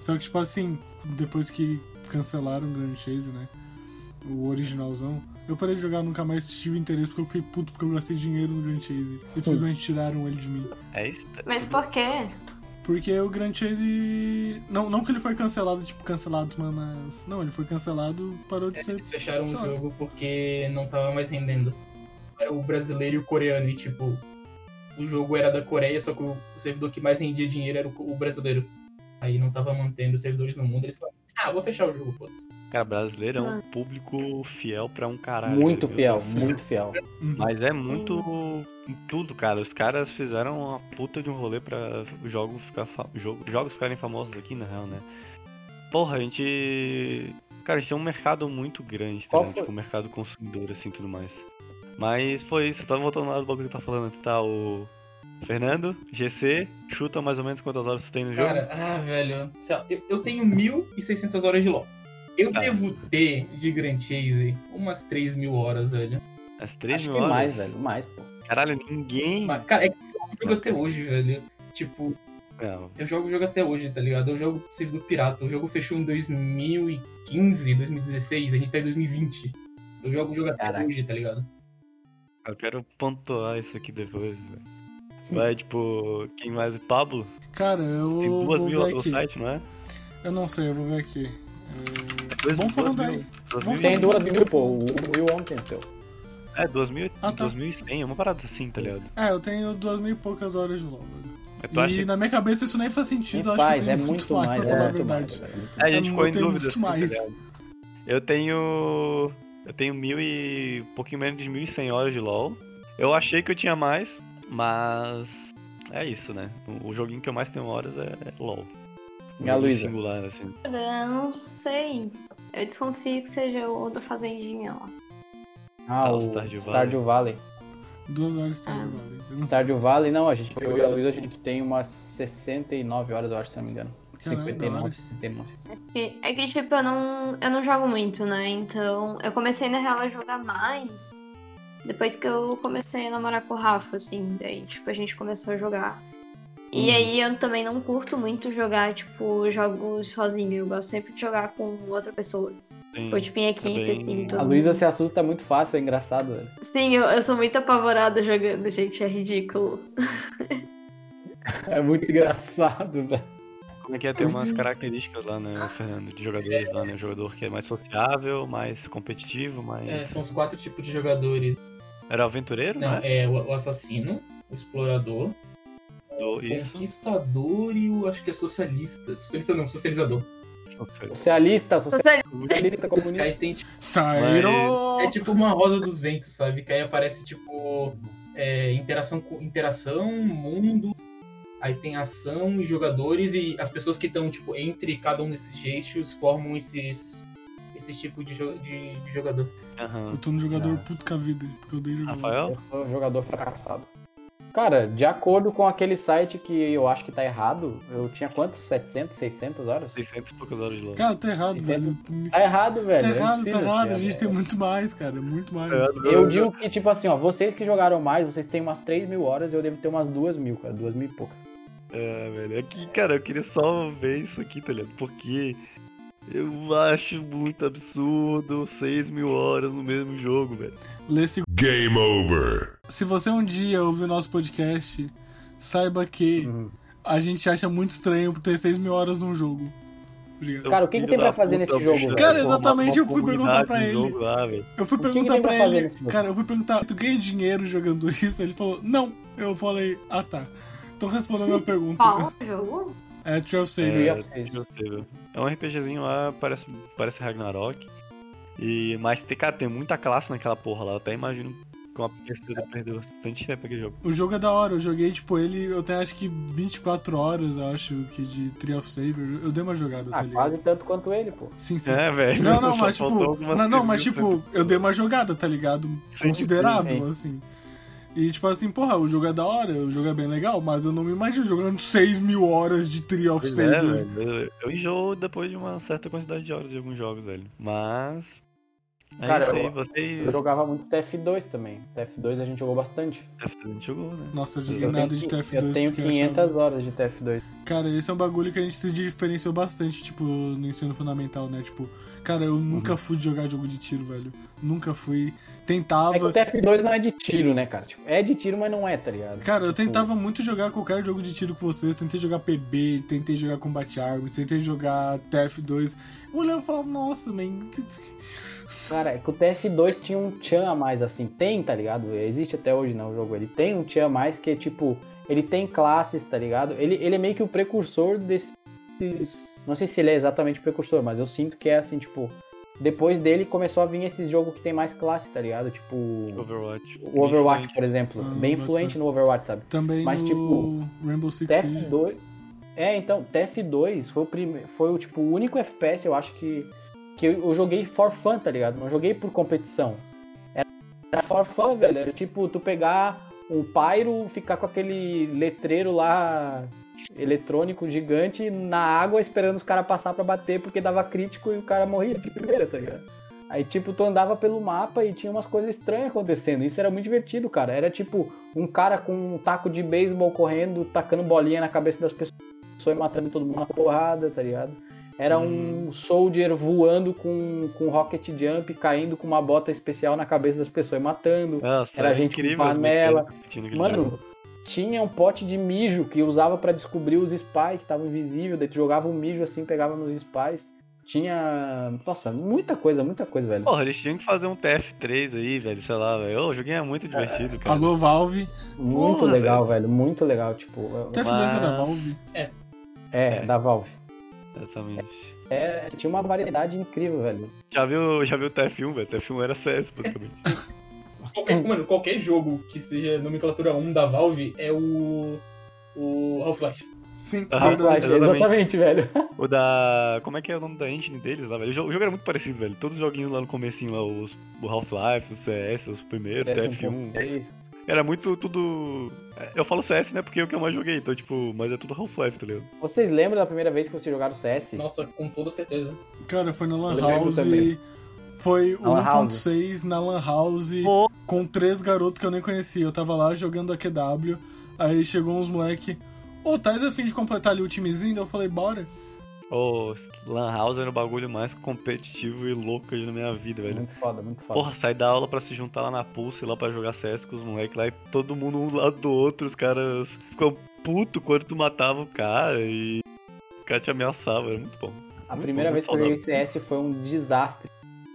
Só que, tipo assim, depois que cancelaram o Grand Chase, né? O originalzão, eu parei de jogar, nunca mais tive interesse porque eu fiquei puto porque eu gastei dinheiro no Grand Chase. E simplesmente tiraram ele de mim. É isso? Mas por quê? Porque o Grand Chase. Não, não que ele foi cancelado, tipo, cancelado, mas. Não, ele foi cancelado, parou de ser. Eles fecharam o jogo porque não tava mais rendendo. Era o brasileiro e o coreano, e tipo, o jogo era da Coreia, só que o servidor que mais rendia dinheiro era o o brasileiro. Aí não tava mantendo os servidores no mundo, eles falaram, ah, vou fechar o jogo, foda-se. Cara, brasileiro é um Ah. público fiel pra um caralho. Muito fiel, muito fiel. Mas é muito em tudo, cara. Os caras fizeram uma puta de um rolê pra o jogo ficar fa... jogo... jogos ficarem famosos aqui, na real, né? Porra, a gente. Cara, a gente tem um mercado muito grande, tá? Foi? Tipo, um mercado consumidor, assim, tudo mais. Mas foi isso, eu tava voltando lá do bagulho que tá falando, tá? O Fernando, GC, chuta mais ou menos quantas horas você tem no jogo? Cara, ah, velho, eu, eu tenho 1.600 horas de LoL. Eu Tá. devo ter de Grand Chase umas 3 mil horas, velho. As 3 Acho mil que horas? mais, velho, mais, pô. Caralho, ninguém. Mas, cara, é que eu jogo o jogo até hoje, velho. Tipo, Não, eu jogo o jogo até hoje, tá ligado? Eu jogo servidor pirata. O jogo fechou em 2015, 2016, a gente tá em 2020. Eu jogo o jogo até Caraca. hoje, tá ligado? eu quero pontuar isso aqui depois, velho. Vai, tipo, quem mais? Pablo? Cara, eu. Tem duas vou mil ver no aqui. site, não é? Eu não sei, eu vou ver aqui. É... Vamos duas falando mil- aí. mil- Tem duas mil, pô. O Will ontem, seu. É, 2000, Ah, tá. 2100, uma parada assim, tá ligado? É, eu tenho duas mil e poucas horas de LoL, E acha na minha cabeça isso nem faz sentido, eu acho faz, que eu é tenho muito mais, mais, pra é falar a muito mais. verdade. É, a gente Eu ficou em tenho dúvida. muito assim, tá eu tenho. Eu tenho mil e. um pouquinho menos de 1100 horas de LoL. Eu achei que eu tinha mais, mas. É isso, né? O, joguinho que eu mais tenho horas é, é LoL. E a Luísa? singular, assim. Eu não sei. Eu desconfio que seja o da Fazendinha lá. Ah, Ah, o o Stardew Stardew Valley. Duas horas de Ah. Stardew Valley. Eu não- Stardew Valley, não, a gente, eu e a Luísa, a gente tem umas 69 horas, eu acho, se não me engano. Hora. 59, 69. E- É que, tipo, eu não, eu não jogo muito, né? Então, eu comecei, na real, a jogar mais depois que eu comecei a namorar com o Rafa, assim. Daí, tipo, a gente começou a jogar. E Uhum. aí, eu também não curto muito jogar, tipo, jogos sozinho. Eu gosto sempre de jogar com outra pessoa. Tem- Tipo, tipo, em equipe, bem- assim. todo A Luísa se assusta muito fácil, é engraçado, velho. Sim, eu, eu sou muito apavorada jogando, gente. É ridículo. É muito engraçado, velho. Como é que é? Tem umas características lá, né, Fernando? De jogadores lá, né? O jogador que é mais sociável, mais competitivo, mais. É, são os quatro tipos de jogadores. Era o aventureiro, Não, né? é o, o assassino, o explorador, Do- o Isso. conquistador e o acho que é socialista. Socialista não, socializador. Socialista, Socialista. socialista comunista. Aí tem tipo, Saíram! é tipo uma rosa dos ventos, sabe? Que aí aparece tipo é, interação com interação, mundo aí tem ação e jogadores, e as pessoas que estão, tipo, entre cada um desses eixos formam esses, esses tipos de, jo- de, de jogador. Aham. Eu tô no jogador Ah. puto com a vida, porque eu odeio jogar. Rafael? Eu sou um jogador fracassado. Cara, de acordo com aquele site que eu acho que tá errado, eu tinha quantos? 700, 600 horas? 600 e poucas horas de LoL. Cara, tá errado, E velho. Tá errado, velho. Tá é errado, tá errado. A gente velho. tem muito mais, cara. Muito mais. Eu digo que, tipo assim, ó, vocês que jogaram mais, vocês têm umas 3 mil horas, eu devo ter umas 2 mil, cara. 2 mil e poucas. É, velho. Aqui, cara, eu queria só ver isso aqui, tá ligado? Porque eu acho muito absurdo 6 mil horas no mesmo jogo, velho. Lê esse... Game over. Se você um dia ouvir o nosso podcast, saiba que Uhum. a gente acha muito estranho por ter 6 mil horas num jogo. Obrigado. Cara, o que que tem pra fazer puta, nesse jogo? Cara, exatamente, uma eu fui perguntar pra no ele. lá. Eu fui O que que perguntar pra pra ele, nesse cara, eu fui perguntar, tu ganha dinheiro jogando isso? Ele falou, não. Eu falei, ah tá. Então responda a minha pergunta. Qual jogo? É Tree of Savior. É, of Savior. Tree of Savior. É um RPGzinho lá, parece, parece Ragnarok. E, mas, tem, cara, tem muita classe naquela porra lá. Eu até imagino que uma pessoa perdeu bastante tempo aquele jogo. O jogo é da hora, eu joguei, tipo, ele, eu tenho acho que 24 horas, eu acho, que de Tree of Savior. Eu dei uma jogada, tá Ah, ligado? quase tanto quanto ele, pô. Sim, sim. É, velho. Não, não, mas tipo. Não, não, mas tipo, eu dei uma jogada, tá ligado? Considerável, sim. assim. E tipo assim, porra, o jogo é da hora, o jogo é bem legal, mas eu não me imagino jogando 6 mil horas de Tree of Pois é, velho. Eu, eu enjoo depois de uma certa quantidade de horas de alguns jogos, velho. Mas. É Cara, isso aí, eu- vocês. Eu jogava muito TF2 também. TF2 a gente jogou bastante. A gente jogou, né? Nossa, eu joguei Eu nada tenho, de qui- TF2. eu tenho porque 500 achava- horas de TF2. Cara, esse é um bagulho que a gente se diferenciou bastante, tipo, no ensino fundamental, né? Tipo, cara, eu nunca fui de jogar jogo de tiro, velho. Nunca fui. É que Tentava. o TF2 não é de tiro, né, cara? Tipo, é de tiro, mas não é, tá ligado? Cara, eu Tipo, tentava muito jogar qualquer jogo de tiro com vocês. Tentei jogar PB, tentei jogar Combat Arms, tentei jogar TF2. Eu olhava e falava, nossa, man. Cara, é que o TF2 tinha um tchan a mais, assim. Tem, tá ligado? Existe até hoje, não, o jogo. Ele tem um tchan a mais que é, tipo... Ele tem classes, tá ligado? Ele, ele é meio que o precursor desses... Não sei se ele é exatamente o precursor, mas eu sinto que é assim, tipo... Depois dele começou a vir esses jogos que tem mais classe, tá ligado? Tipo... Overwatch. O Overwatch, por exemplo. Ah, bem influente no Overwatch, sabe? Também Mas, no tipo, Rainbow Six Siege. TF2. É, então, TF2 foi o prime... foi o tipo o único FPS, eu acho que que eu, eu joguei for fun, tá ligado? Não joguei por competição. Era, era for fun, velho. Era tipo tu pegar um pyro, ficar com aquele letreiro lá eletrônico gigante na água esperando os caras passar pra bater porque dava crítico e o cara morria de primeira, tá ligado? Aí, tipo, tu andava pelo mapa e tinha umas coisas estranhas acontecendo. Isso era muito divertido, cara. Era tipo um cara com um taco de beisebol correndo, tacando bolinha na cabeça das pessoas e matando todo mundo na porrada, tá ligado? Era um soldier voando com, com rocket jump, caindo com uma bota especial na cabeça das pessoas e matando. Nossa, Era é gente com panela. Mano. Tinha um pote de mijo que usava pra descobrir os spies que estavam invisíveis, daí tu jogava um mijo assim, pegava nos spies. Tinha. Nossa, muita coisa, muita coisa, velho. Porra, eles tinham que fazer um TF3 aí, velho, sei lá, velho. O joguinho é muito divertido, cara. Alô, Valve. Muito porra, legal, velho. Muito legal. Tipo, TF2 Mas- é da Valve. é, É. da Valve. Exatamente. É, tinha uma variedade incrível, velho. Já viu, já viu o TF1, velho? TF1 era CS, basicamente. Qualquer, mano, qualquer jogo que seja nomenclatura 1 da Valve é o. O Half-Life. Sim, Ah, verdade. Half-Life, exatamente. exatamente, velho. o da. Como é que é o nome da engine deles lá, velho? O jogo, o jogo era muito parecido, velho. Todos os joguinhos lá no comecinho, lá, os, o Half-Life, o CS, os primeiros, CS TF1. 1.6. Era muito tudo. Eu falo CS, né? Porque é o que eu mais joguei, então, tipo, mas é tudo Half-Life, tá ligado? Vocês lembram da primeira vez que vocês jogaram CS? Nossa, com toda certeza. Cara, foi na Lan House. também. Foi o Na Lan House. 1.6 na Lan House Pô. com três garotos que eu nem conhecia. Eu tava lá jogando AQW, aí chegou uns moleque. Ô, tá a fim de completar ali o timezinho? Eu falei, bora. Ô, Lan House era o bagulho mais competitivo e louco da minha vida, velho. Muito foda, muito foda. Porra, sai da aula pra se juntar lá na Pulse, lá pra jogar CS com os moleques lá e todo mundo um lado do outro, os caras ficam puto quando tu matava o cara e o cara te ameaçava, era muito bom. A Muito primeira bom, vez que eu joguei CS foi um desastre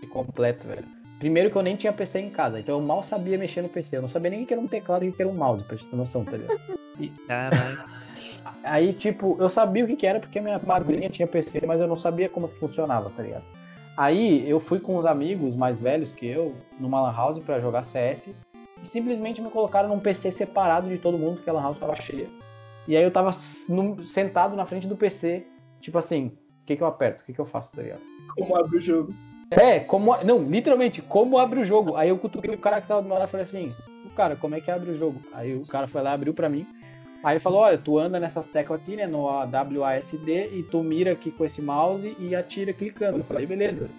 completo, velho. Primeiro que eu nem tinha PC em casa, então eu mal sabia mexer no PC. Eu não sabia nem o que era um teclado e o que era um mouse, pra gente ter noção, tá ligado? Caralho. Aí, tipo, eu sabia o que que era porque a minha madrinha tinha PC, mas eu não sabia como que funcionava, tá ligado? Aí eu fui com uns amigos mais velhos que eu, numa lan house pra jogar CS, e simplesmente me colocaram num PC separado de todo mundo, porque a lan house tava cheia. E aí eu tava no- sentado na frente do PC, tipo assim, o que que eu aperto? O que que eu faço, tá ligado? Como abre o jogo. É, como. Não, literalmente, como abre o jogo. Aí eu cutuquei o cara que tava do meu lado e falei assim, o cara, como é que abre o jogo? Aí o cara foi lá, abriu pra mim. Aí ele falou, olha, tu anda nessas teclas aqui, né, no WASD, e tu mira aqui com esse mouse e atira clicando. Eu falei, beleza.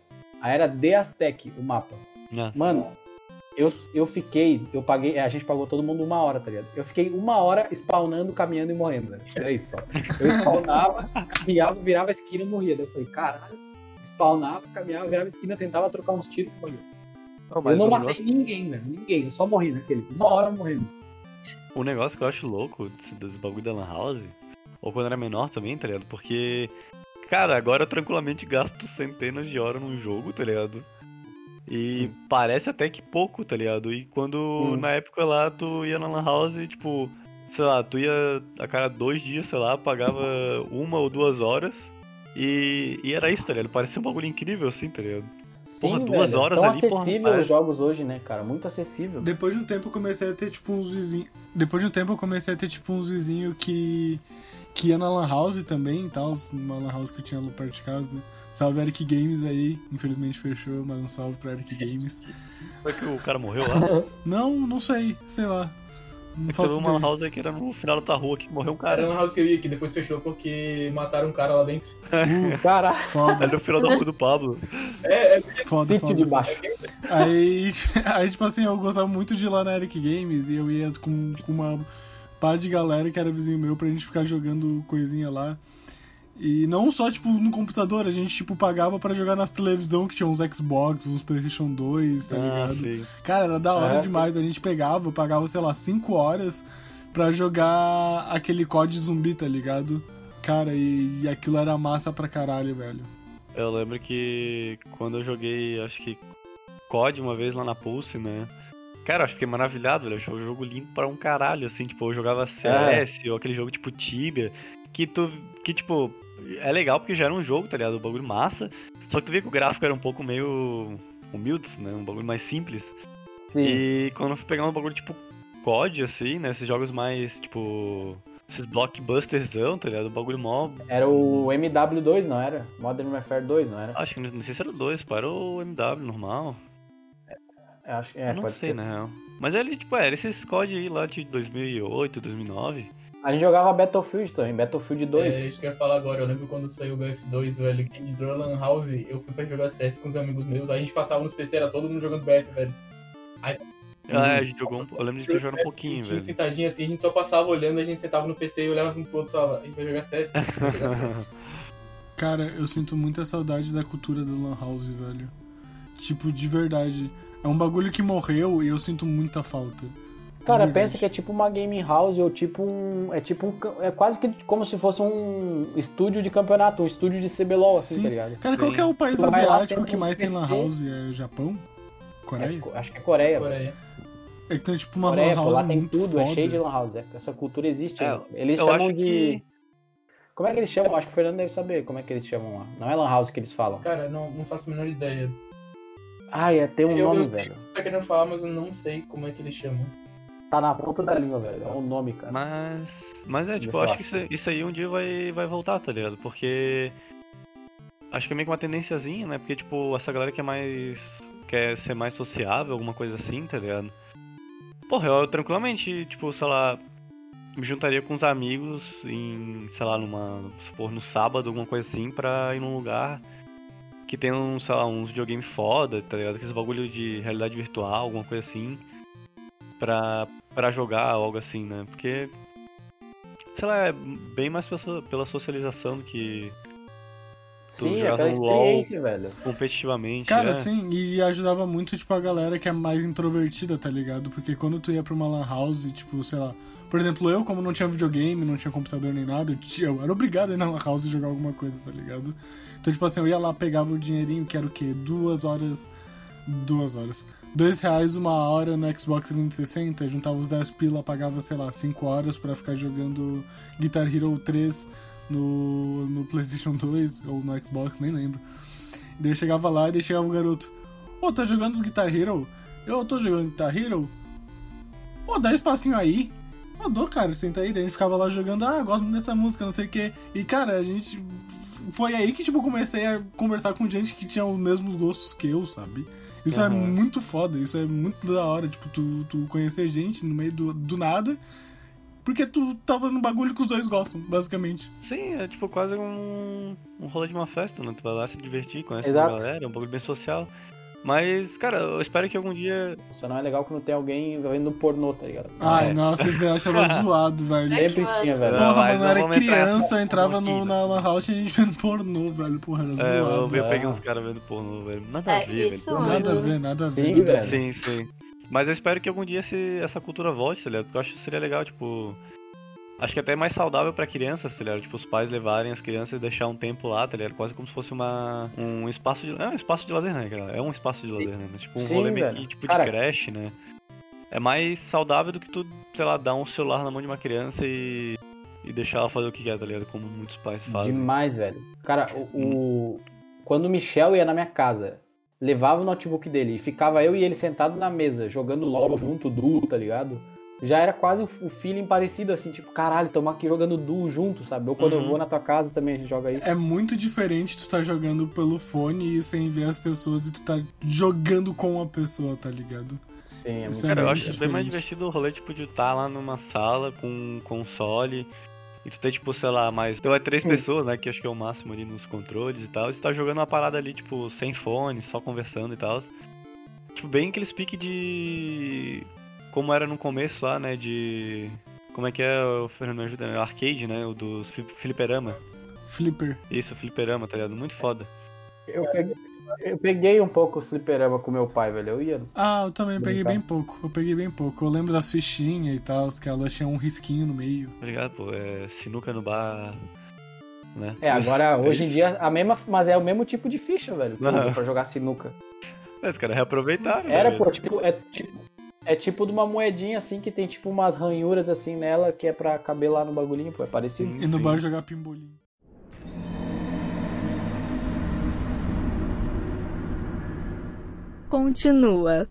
Aí era The Aztec, o mapa. Ah, Mano, eu, eu fiquei, eu paguei, a gente pagou todo mundo uma hora, tá ligado? Eu fiquei uma hora spawnando, caminhando e morrendo, velho. Era isso só. Eu spawnava, caminhava, virava a esquina e morria. Daí eu falei, caralho, spawnava, caminhava, virava esquina, tentava trocar uns tiros e morria. Não, Eu não matei negócio- ninguém, velho. Ninguém, eu só morri naquele. Uma hora morrendo. O negócio que eu acho louco desse, bagulho da Lan House, ou quando era menor também, tá ligado? Porque, cara, agora eu tranquilamente gasto centenas de horas num jogo, tá ligado? E parece até que pouco, tá ligado? E quando Hum. na época lá tu ia na Lan House e, tipo, sei lá, tu ia a cada dois dias, sei lá, pagava uma ou duas horas. E, e era isso, tá ligado? Parecia um bagulho incrível assim, tá ligado? Porra, Sim, duas velho. horas Tão ali, porra, acessível parece- os jogos hoje, né, cara? Muito acessível. Depois de um tempo eu comecei a ter tipo uns vizinhos. Depois de um tempo eu comecei a ter tipo uns vizinhos que. que ia na Lan House também e tal. Uma Lan House que eu tinha lá perto de casa. Salve Eric Games aí. Infelizmente fechou, mas um salve pra Eric Games. Só que o cara morreu lá. Não, não sei, sei lá. Não É faço teve uma house que era no final da rua que morreu um Era cara. uma house que eu ia que depois fechou porque mataram um cara lá dentro. Uh, Caralho. foda, Era no final da rua do Pablo. É, é foda, Sítio foda. de baixo. Aí, aí, tipo assim, eu gostava muito de ir lá na Eric Games e eu ia com, com uma par de galera que era vizinho meu pra gente ficar jogando coisinha lá. E não só, tipo, no computador, a gente, tipo, pagava pra jogar nas televisão que tinha uns Xbox, uns Playstation 2, tá Ah, ligado? sei. Cara, era da hora É, demais. A gente pegava, pagava, sei lá, 5 horas pra jogar aquele COD zumbi, tá ligado? Cara, e, e aquilo era massa pra caralho, velho. Eu lembro que quando eu joguei, acho que COD uma vez lá na Pulse, né? Cara, eu acho que fiquei maravilhado, velho. Eu achei o jogo limpo pra um caralho, assim, tipo, eu jogava CS ou aquele jogo tipo Tibia, que tu. que tipo, é legal porque já era um jogo, tá ligado? Um bagulho massa. Só que tu via que o gráfico era um pouco meio humilde, né? Um bagulho mais simples. Sim. E quando eu fui pegar um bagulho tipo COD, assim, né? Esses jogos mais, tipo. Esses blockbusterzão, tá ligado? O bagulho mó. Era o MW2, não era? Modern Warfare 2, não era? Acho que não sei se era o 2, pô, era o MW normal. Eu acho que é, eu não sei, ser. na real. Mas ele, tipo, era esses COD aí lá de 2008, 2009. A gente jogava Battlefield também, Battlefield 2. É isso que eu ia falar agora. Eu lembro quando saiu o BF2, velho, que entrou na Lan House, eu fui pra jogar CS com os amigos meus, aí a gente passava nos PC, era todo mundo jogando BF, velho. Ah, a gente jogou um, eu lembro de ter jogado um pouquinho, tinha velho. sentadinho assim, a gente só passava olhando, a gente sentava no PC e olhava um pro outro e falava, a gente vai jogar CS, vai jogar CS. Cara, eu sinto muita saudade da cultura da Lan House, velho. Tipo, de verdade. É um bagulho que morreu e eu sinto muita falta. Cara, pensa que é tipo uma game house ou tipo um. É tipo um. É quase que como se fosse um estúdio de campeonato, um estúdio de CBLOL, assim, Sim. tá ligado? Cara, qual que é o país Tu asiático que mais tem Lan. House? É Japão? Coreia? É acho que é Coreia. Coreia. É que tem tipo uma Coreia, Lan pô, House lá tem muito tudo, foda. é cheio de lan house. é. Essa cultura existe. É, né? eles chamam de. que- Como é que eles chamam? Acho que o Fernando deve saber como é que eles chamam lá. Não é lan house que eles falam. Cara, não, não faço a menor ideia. Ah, ia ter um Eu- nome, eu sei velho. o que você tá querendo falar, mas eu não sei como é que eles chamam. Tá na ponta da língua, velho. É um nome, cara. Mas. Mas é, tipo, eu eu acho que isso, isso aí um dia vai, vai voltar, tá ligado? Porque. Acho que é meio que uma tendênciazinha, né? Porque, tipo, essa galera que é mais. quer ser mais sociável, alguma coisa assim, tá ligado? Porra, eu tranquilamente, tipo, sei lá. Me juntaria com os amigos em, sei lá, numa. supor, no sábado, alguma coisa assim, pra ir num lugar que tem um, sei lá, uns videogame foda, tá ligado? Aqueles bagulho de realidade virtual, alguma coisa assim. Pra, pra jogar, algo assim, né? Porque. Sei lá, é bem mais pela, pela socialização do que tu Sim, é jogar pela no LoL. experiência, velho. competitivamente. Cara, né? sim, e ajudava muito, tipo, a galera que é mais introvertida, tá ligado? Porque quando tu ia pra uma lan house, tipo, sei lá... Por exemplo, eu, como não tinha videogame, não tinha computador nem nada, eu, tinha- eu era obrigado a ir na lan house e jogar alguma coisa, tá ligado? Então, tipo assim, eu ia lá, pegava o dinheirinho, que era o quê? Duas horas... Duas horas. Dois reais uma hora no Xbox 360, juntava os 10 pila, pagava, sei lá, 5 horas pra ficar jogando Guitar Hero 3 no, no Playstation 2 ou no Xbox, nem lembro. Daí eu chegava lá e daí chegava o garoto. Ô, tá jogando os Guitar Hero? Eu tô jogando Guitar Hero? Pô, dá um espacinho aí. Salvador, cara, senta aí, daí a gente ficava lá jogando, ah, gosto muito dessa música, não sei o quê. E, cara, a gente. Foi aí que, tipo, comecei a conversar com gente que tinha os mesmos gostos que eu, sabe? Isso é Aham. muito foda, isso é muito da hora, tipo, tu, tu conhecer gente no meio do, do nada, porque tu tava no bagulho que os dois gostam, basicamente. Sim, é tipo quase um, um rolê de uma festa, né? Tu vai lá se divertir, conhece Exato. uma galera, é um bagulho bem social. Mas, cara, eu espero que algum dia. Só não é legal quando tem alguém vendo pornô, tá ligado? Ai, é. nossa, eu achava zoado, velho. Sempre mano. tinha, velho. Porra, mas mano, eu era criança, eu entrava no, na Lan House e a gente vendo pornô, velho. Porra, era É, eu, zoado. eu peguei Ah. uns caras vendo pornô, velho. Nada a É, ver, isso, velho. Nada a ver, nada a ver. Sim, nada a ver. velho. Sim, sim. Mas eu espero que algum dia esse, essa cultura volte, tá ligado? Porque eu acho que seria legal, tipo. Acho que até é mais saudável pra crianças, tá ligado? Tipo, os pais levarem as crianças e deixar um tempo lá, tá ligado? Quase como se fosse uma, um espaço de. É um espaço de lazer, né, cara? É um espaço de lazer, né? Mas, tipo, um Sim, rolê meio que tipo Cara- de creche, né? É mais saudável do que tu, sei lá, dar um celular na mão de uma criança e. e deixar ela fazer o que quer, tá ligado? Como muitos pais fazem. Demais, velho. Cara, o, o- quando o Michel ia na minha casa, levava o notebook dele e ficava eu e ele sentado na mesa, jogando LOL junto, Duo, tá ligado? Já era quase o feeling parecido, assim, tipo, caralho, tamo aqui jogando Duo junto, sabe? Ou quando eu Uhum. vou na tua casa também a gente joga aí. É muito diferente tu tá jogando pelo fone e sem ver as pessoas e tu tá jogando com a pessoa, tá ligado? Sim, é muito é Cara, eu acho bem mais divertido o rolê, tipo, de estar lá numa sala com um console e tu ter, tipo, sei lá, mais. Tu é três Hum. pessoas, né? Que acho que é o máximo ali nos controles e tal. E tu tá jogando uma parada ali, tipo, sem fone, só conversando e tal. Tipo, bem aquele speak de. Como era no começo lá, né? De. Como é que é o Fernando me ajuda? né? Arcade, né? O dos fli- fliperama. Flipper. Isso, fliperama, tá ligado? Muito foda. Eu peguei, eu peguei um pouco o fliperama com meu pai, velho. Eu ia. Ah, eu também peguei Brincar. bem pouco. Eu peguei bem pouco. Eu lembro das fichinhas e tal, que elas tinham um risquinho no meio. Tá ligado? Pô, é sinuca no bar. Né? É, agora, hoje em dia, a mesma, mas é o mesmo tipo de ficha, velho, que pra jogar sinuca. Mas, cara, reaproveitaram. Era, velho. pô, tipo, é tipo, é tipo de uma moedinha assim que tem tipo umas ranhuras assim nela que é pra caber lá no bagulhinho, pô, é parecido. Sim, E no bar jogar pimbolinho. Continua.